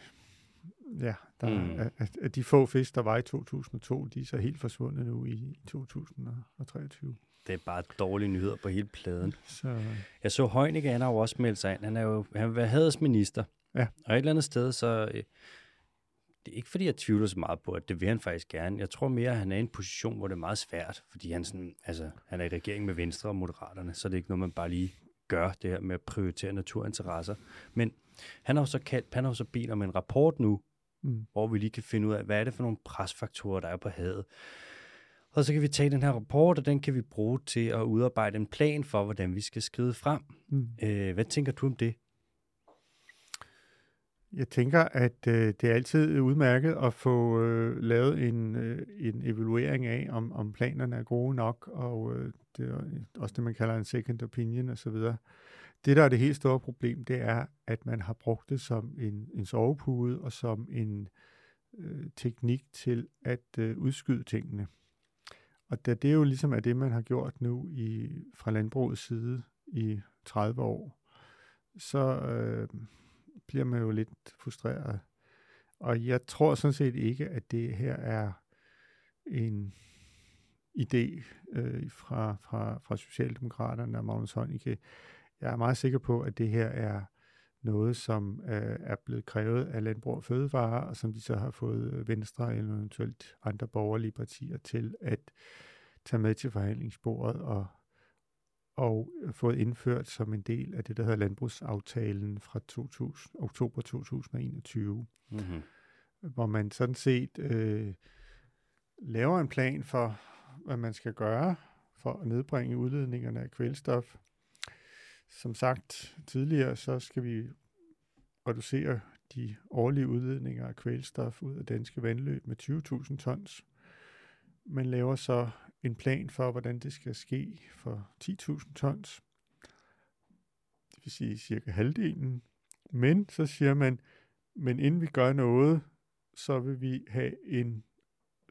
ja, der, mm. at, at de få fisk, der var i 2002, de er så helt forsvundet nu i 2023. Det er bare dårlige nyheder på hele pladen. Så Jeg så Heunicke, han har jo også meldt sig ind. Han er jo han være hadesminister. Ja. Og et eller andet sted, så... Øh, det er ikke fordi, jeg tvivler så meget på, at det vil han faktisk gerne. Jeg tror mere, at han er i en position, hvor det er meget svært, fordi han, sådan, altså, han er i regering med Venstre og Moderaterne, så det er ikke noget, man bare lige gør, det her med at prioritere naturinteresser. Men han har jo så, kaldt, han har så bedt om en rapport nu, mm, hvor vi lige kan finde ud af, hvad er det for nogle presfaktorer, der er på havet. Og så kan vi tage den her rapport, og den kan vi bruge til at udarbejde en plan for, hvordan vi skal skride frem. mm. Øh, hvad tænker du om det? Jeg tænker, at øh, det er altid udmærket at få øh, lavet en, øh, en evaluering af, om, om planerne er gode nok, og øh, det er også det, man kalder en second opinion osv. Det, der er det helt store problem, det er, at man har brugt det som en, en sovepude og som en øh, teknik til at øh, udskyde tingene. Og det, det er jo ligesom er det, man har gjort nu i, fra landbrugets side i 30 år, så øh, bliver man jo lidt frustreret. Og jeg tror sådan set ikke, at det her er en idé øh, fra, fra, fra Socialdemokraterne og Magnus Heunicke. Jeg er meget sikker på, at det her er noget, som øh, er blevet krævet af Landbrug og Fødevare, og som de så har fået Venstre eller eventuelt andre borgerlige partier til at tage med til forhandlingsbordet og, og fået indført som en del af det, der hedder landbrugsaftalen fra 2000, oktober 2021, mm-hmm. hvor man sådan set øh, laver en plan for, hvad man skal gøre for at nedbringe udledningerne af kvælstof. Som sagt tidligere, så skal vi reducere de årlige udledninger af kvælstof ud af danske vandløb med 20.000 tons. Man laver så en plan for, hvordan det skal ske for 10.000 tons. Det vil sige cirka halvdelen. Men så siger man, men inden vi gør noget, så vil vi have en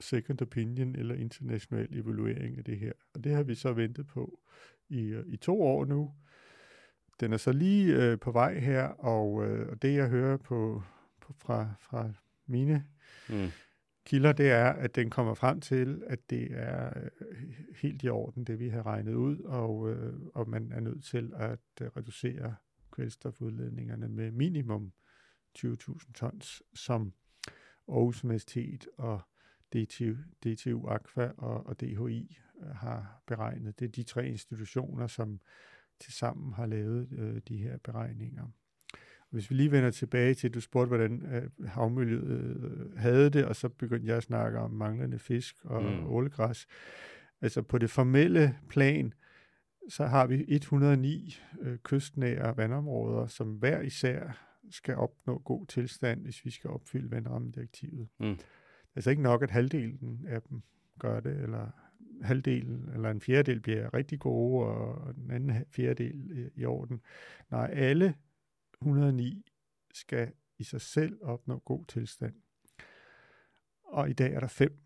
second opinion eller international evaluering af det her. Og det har vi så ventet på i, øh, i to år nu. Den er så lige øh, på vej her, og, øh, og det jeg hører på, på fra, fra mine mm. kilder, det er, at den kommer frem til, at det er øh, helt i orden, det vi har regnet ud, og, øh, og man er nødt til at øh, reducere kvælstofudledningerne med minimum 20.000 tons, som Aarhus Universitet og DTU, DTU Aqua og, og DHI øh, har beregnet. Det er de tre institutioner, som tilsammen har lavet øh, de her beregninger. Hvis vi lige vender tilbage til, at du spurgte, hvordan øh, havmiljøet øh, havde det, og så begyndte jeg at snakke om manglende fisk og mm. ålegræs. Altså på det formelle plan, så har vi 109 øh, kystnære vandområder, som hver især skal opnå god tilstand, hvis vi skal opfylde vandrammedirektivet. Mm altså ikke nok, at halvdelen af dem gør det, eller halvdelen eller en fjerdedel bliver rigtig gode, og den anden fjerdedel i, i orden. Nej, alle 109 skal i sig selv opnå god tilstand. Og i dag er der fem,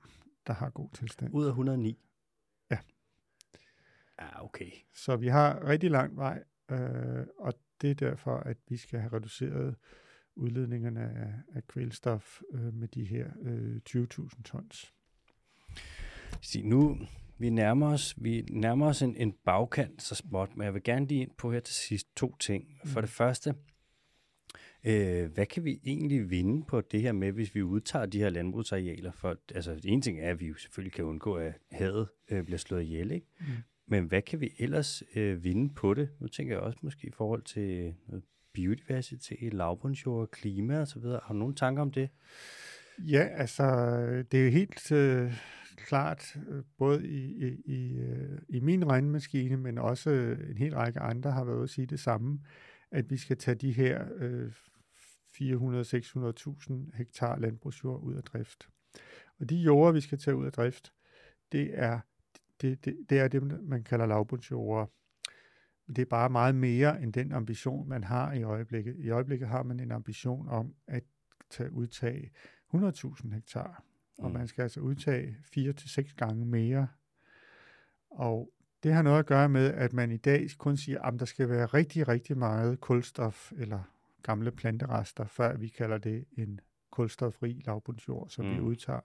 der har god tilstand. Ud af 109? Ja. Ja, okay. Så vi har rigtig lang vej, øh, og det er derfor, at vi skal have reduceret udledningerne af, af kvælstof øh, med de her øh, 20.000 tons. Så nu, vi nærmer os, vi nærmer os en, en bagkant så småt, men jeg vil gerne lige ind på her til sidst to ting. For mm. det første, øh, hvad kan vi egentlig vinde på det her med, hvis vi udtager de her landbrugsarealer? For, altså, en ting er, at vi jo selvfølgelig kan undgå, at havet øh, bliver slået ihjel, ikke? Mm. Men hvad kan vi ellers øh, vinde på det? Nu tænker jeg også måske i forhold til noget biodiversitet, lavbundsjord, klima osv. Har du nogle tanker om det? Ja, altså det er jo helt øh, klart, øh, både i, i, i, øh, i min regnmaskine, men også øh, en hel række andre har været ude at sige det samme, at vi skal tage de her øh, 400-600.000 hektar landbrugsjord ud af drift. Og de jorder, vi skal tage ud af drift, det er det, det, det er det, man kalder lavbundsjorder. Det er bare meget mere end den ambition, man har i øjeblikket. I øjeblikket har man en ambition om at tage udtag 100.000 hektar, og mm. man skal altså udtage 4 til seks gange mere. Og det har noget at gøre med, at man i dag kun siger, at der skal være rigtig, rigtig meget kulstof eller gamle planterester, før vi kalder det en kulstofrig lavbundsjord, som mm. vi udtager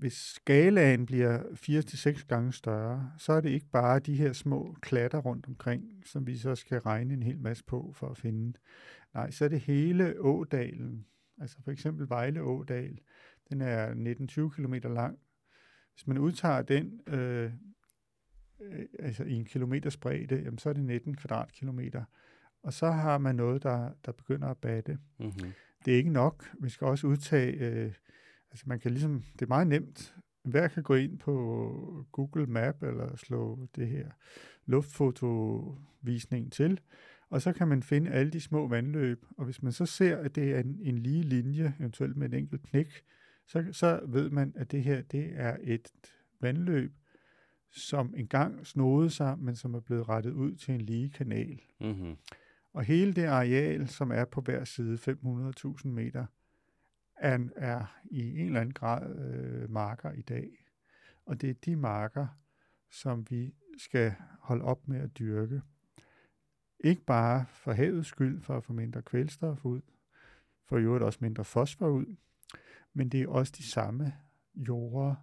hvis skalaen bliver 4-6 gange større, så er det ikke bare de her små klatter rundt omkring, som vi så skal regne en hel masse på for at finde. Nej, så er det hele ådalen. Altså for eksempel Vejle Ådal. Den er 19-20 km lang. Hvis man udtager den øh, øh, altså i en kilometers bredde, jamen så er det 19 kvadratkilometer. Og så har man noget, der, der begynder at batte. Mm-hmm. Det er ikke nok. Vi skal også udtage øh, Altså man kan ligesom, det er meget nemt. Hver kan gå ind på Google Map eller slå det her luftfotovisning til, og så kan man finde alle de små vandløb, og hvis man så ser, at det er en, en lige linje, eventuelt med en enkelt knæk, så, så ved man, at det her det er et vandløb, som engang snodede sig, men som er blevet rettet ud til en lige kanal. Mm-hmm. Og hele det areal, som er på hver side 500.000 meter, er, er i en eller anden grad øh, marker i dag. Og det er de marker, som vi skal holde op med at dyrke. Ikke bare for havets skyld, for at få mindre kvælstof ud, får i øvrigt også mindre fosfor ud, men det er også de samme jorder,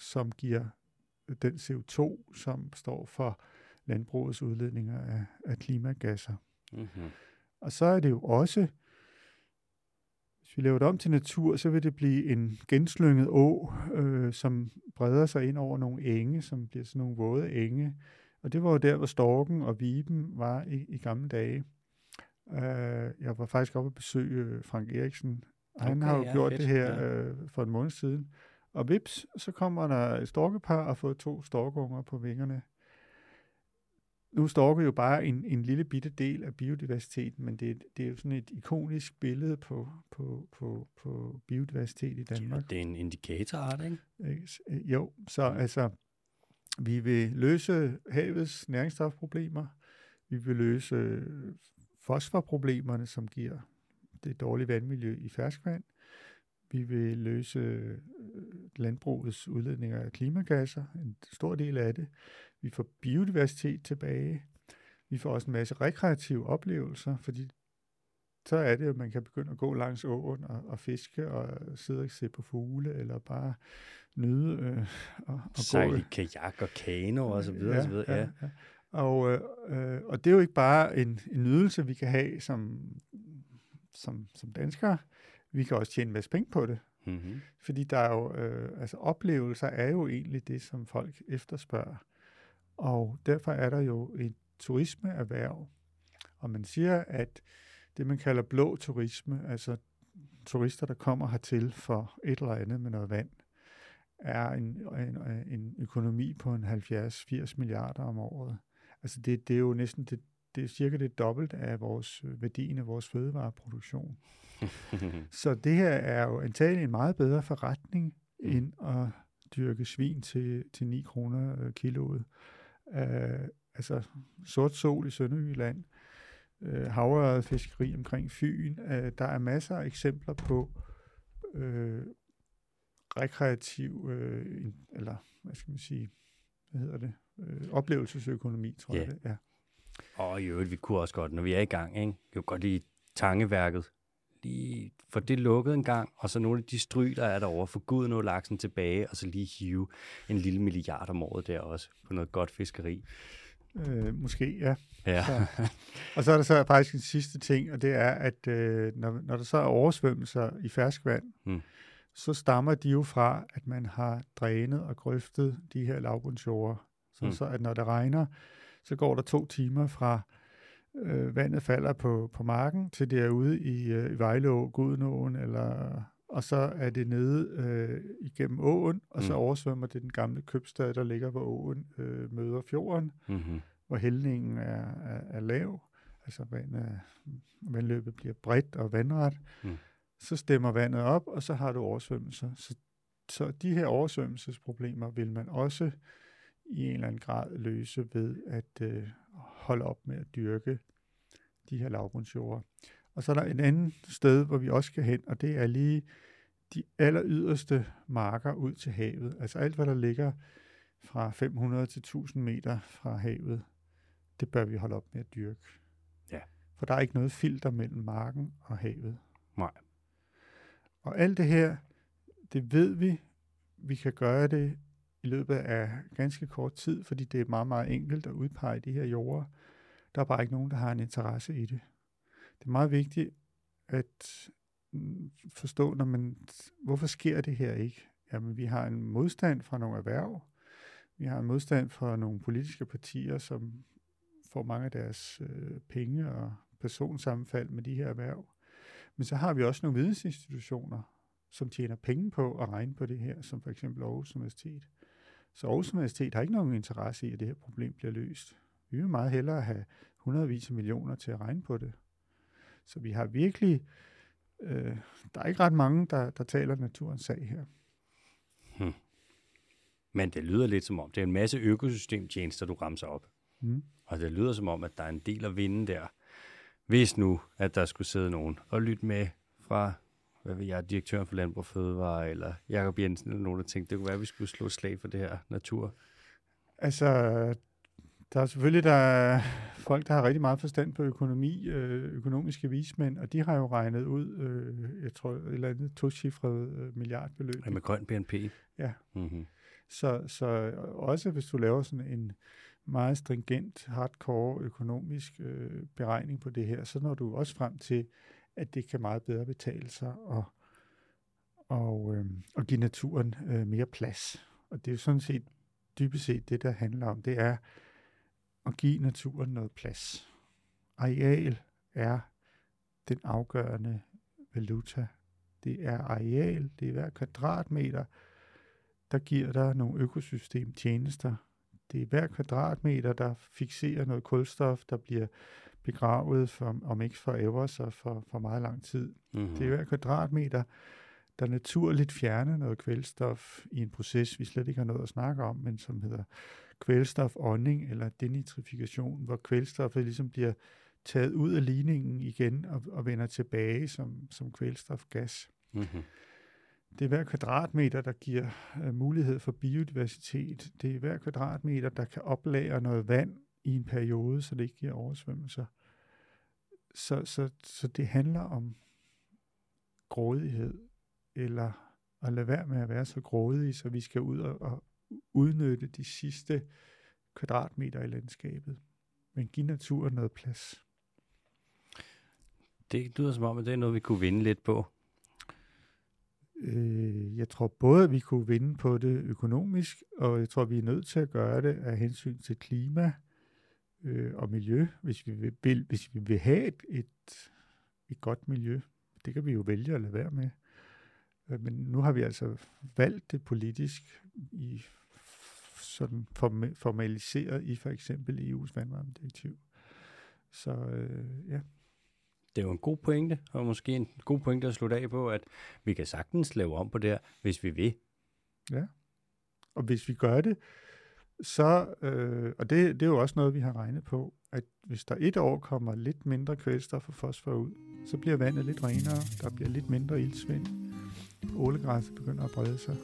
som giver den CO2, som står for landbrugets udledninger af, af klimagasser. Mm-hmm. Og så er det jo også, hvis vi laver det om til natur, så vil det blive en genslynget å, øh, som breder sig ind over nogle enge, som bliver sådan nogle våde enge. Og det var jo der, hvor storken og viben var i, i gamle dage. Uh, jeg var faktisk oppe at besøge Frank Eriksen. Okay, Han har jo ja, gjort fedt. det her ja. øh, for en måned siden. Og vips, så kommer der et storkepar og får to storkunger på vingerne. Nu storker jo bare en, en lille bitte del af biodiversiteten, men det, det er jo sådan et ikonisk billede på, på, på, på biodiversitet i Danmark. Ja, det er en indikatorart, ikke? Øh, jo, så altså, vi vil løse havets næringsstofproblemer, vi vil løse fosforproblemerne, som giver det dårlige vandmiljø i ferskvand, vi vil løse øh, landbrugets udledninger af klimagasser, en stor del af det. Vi får biodiversitet tilbage. Vi får også en masse rekreative oplevelser, fordi så er det, at man kan begynde at gå langs åen og, og fiske og sidde og se på fugle, eller bare nyde øh, og, og Sejle gå. i kajak og kano og så videre. Ja, og, så videre. Ja, ja. Ja. Og, øh, og det er jo ikke bare en, en nydelse, vi kan have som, som, som danskere, vi kan også tjene en masse penge på det. Mm-hmm. Fordi der er jo, øh, altså oplevelser er jo egentlig det, som folk efterspørger. Og derfor er der jo et turismeerhverv. Og man siger, at det, man kalder blå turisme, altså turister, der kommer hertil for et eller andet med noget vand, er en, en, en økonomi på en 70-80 milliarder om året. Altså det, det er jo næsten det, det er cirka det dobbelt af vores værdien af vores fødevareproduktion. så det her er jo antagelig en meget bedre forretning, mm. end at dyrke svin til, til 9 kroner øh, kiloet. Uh, altså sort sol i Sønderjylland, uh, havret fiskeri omkring Fyn. Uh, der er masser af eksempler på uh, rekreativ, uh, eller hvad skal man sige, hvad hedder det, uh, oplevelsesøkonomi, tror yeah. jeg det. Ja. Og i øvrigt, vi kunne også godt, når vi er i gang, ikke? kunne godt lide tangeværket lige få det lukket en gang, og så nogle af de stryg, der er derovre, få gud noget laksen tilbage, og så lige hive en lille milliard om året der også, på noget godt fiskeri. Øh, måske, ja. ja. Så. Og så er der så faktisk en sidste ting, og det er, at øh, når, når der så er oversvømmelser i ferskvand, hmm. så stammer de jo fra, at man har drænet og grøftet de her lavbundsjorder. Så, hmm. så at når det regner, så går der to timer fra øh, vandet falder på, på marken, til det er ude i, øh, i Vejleå, Gudenåen, eller, og så er det nede øh, igennem åen, og mm. så oversvømmer det den gamle købstad, der ligger, hvor åen øh, møder fjorden, mm-hmm. hvor hældningen er, er, er lav, altså vandet, vandløbet bliver bredt og vandret. Mm. Så stemmer vandet op, og så har du oversvømmelser. Så, så de her oversvømmelsesproblemer vil man også i en eller anden grad løse ved at øh, holde op med at dyrke de her lavbundsjorder. Og så er der et andet sted, hvor vi også skal hen, og det er lige de aller yderste marker ud til havet. Altså alt, hvad der ligger fra 500 til 1000 meter fra havet, det bør vi holde op med at dyrke. Ja. For der er ikke noget filter mellem marken og havet. Nej. Og alt det her, det ved vi, vi kan gøre det i løbet af ganske kort tid, fordi det er meget, meget enkelt at udpege de her jorder. Der er bare ikke nogen, der har en interesse i det. Det er meget vigtigt at mm, forstå, når man, hvorfor sker det her ikke? Jamen, vi har en modstand fra nogle erhverv. Vi har en modstand fra nogle politiske partier, som får mange af deres øh, penge og personsammenfald med de her erhverv. Men så har vi også nogle vidensinstitutioner, som tjener penge på at regne på det her, som for eksempel Aarhus Universitet. Så Aarhus Universitet har ikke nogen interesse i, at det her problem bliver løst. Vi vil meget hellere have hundredvis af millioner til at regne på det. Så vi har virkelig, øh, der er ikke ret mange, der, der taler naturens sag her. Hmm. Men det lyder lidt som om, det er en masse økosystemtjenester, du ramser op. Hmm. Og det lyder som om, at der er en del at vinde der. Hvis nu, at der skulle sidde nogen og lytte med fra hvad ved jeg, direktøren for Landbrug Fødevare, eller Jakob Jensen, eller nogen, der tænkte, det kunne være, at vi skulle slå slag for det her natur? Altså, Der er selvfølgelig der er folk, der har rigtig meget forstand på økonomi, øh, økonomiske vismænd, og de har jo regnet ud, øh, jeg tror, et eller andet tocifret øh, milliardbeløb. Ja, med grøn BNP. Ja. Mm-hmm. Så, så også hvis du laver sådan en meget stringent, hardcore økonomisk øh, beregning på det her, så når du også frem til, at det kan meget bedre betale sig og, og, øh, og give naturen øh, mere plads. Og det er jo sådan set dybest set det, der handler om. Det er at give naturen noget plads. Areal er den afgørende valuta. Det er areal, det er hver kvadratmeter, der giver dig nogle økosystemtjenester. Det er hver kvadratmeter, der fixerer noget kulstof, der bliver begravet, for, om ikke forever, så for, for meget lang tid. Mm-hmm. Det er hver kvadratmeter, der naturligt fjerner noget kvælstof i en proces, vi slet ikke har noget at snakke om, men som hedder kvælstofånding eller denitrifikation, hvor kvælstoffet ligesom bliver taget ud af ligningen igen og, og vender tilbage som, som kvælstofgas. Mm-hmm. Det er hver kvadratmeter, der giver uh, mulighed for biodiversitet. Det er hver kvadratmeter, der kan oplære noget vand i en periode, så det ikke giver oversvømmelser. Så, så, så det handler om grådighed, eller at lade være med at være så grådige, så vi skal ud og, og udnytte de sidste kvadratmeter i landskabet. Men give naturen noget plads. Det lyder som om, at det er noget, vi kunne vinde lidt på. Øh, jeg tror både, at vi kunne vinde på det økonomisk, og jeg tror, vi er nødt til at gøre det af hensyn til klima øh, og miljø, hvis vi vil, hvis vi vil have et, et, et godt miljø. Det kan vi jo vælge at lade være med. Øh, men nu har vi altså valgt det politisk i sådan formaliseret i for eksempel EU's vandvarmedirektiv. Så øh, ja. Det er jo en god pointe, og måske en god pointe at slutte af på, at vi kan sagtens lave om på det her, hvis vi vil. Ja, og hvis vi gør det, så, øh, og det, det er jo også noget, vi har regnet på, at hvis der et år kommer lidt mindre kvælstof og fosfor ud, så bliver vandet lidt renere, der bliver lidt mindre ildsvind, ålegræsset begynder at brede sig,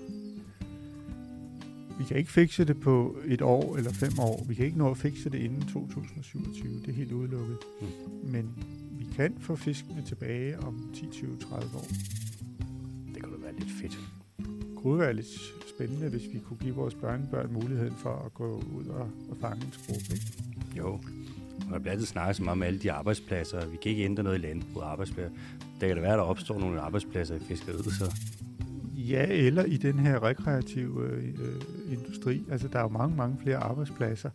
vi kan ikke fikse det på et år eller fem år. Vi kan ikke nå at fikse det inden 2027. Det er helt udelukket. Mm. Men vi kan få fiskene tilbage om 10, 20, 30 år. Det kunne da være lidt fedt. Det kunne være lidt spændende, hvis vi kunne give vores børnebørn muligheden for at gå ud og, og fange en skruppe. Ikke? Jo, og der bliver altid snakket så meget om alle de arbejdspladser. Vi kan ikke ændre noget i landbruget arbejdspladser. Det kan da være, at der opstår nogle arbejdspladser i fiskeriet, så Ja, eller i den her rekreative øh, industri. Altså, der er jo mange, mange flere arbejdspladser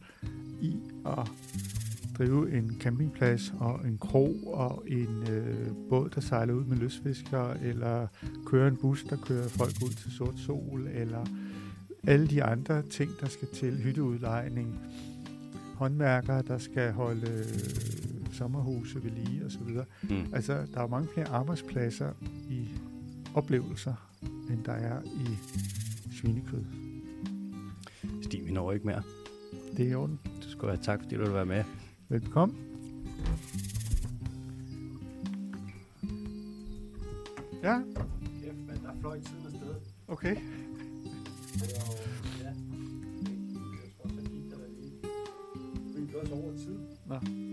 i at drive en campingplads og en krog og en øh, båd, der sejler ud med løsfiskere, eller køre en bus, der kører folk ud til sort sol, eller alle de andre ting, der skal til, hytteudlejning, håndværkere, der skal holde øh, sommerhuse ved lige osv. Mm. Altså, der er mange flere arbejdspladser i oplevelser end der er i svinekød. Stig, vi når ikke mere. Det er i orden. Du skal have tak, fordi du vil være med. Velkommen. Ja. Kæft, men der fløj tiden afsted. Okay. Nå.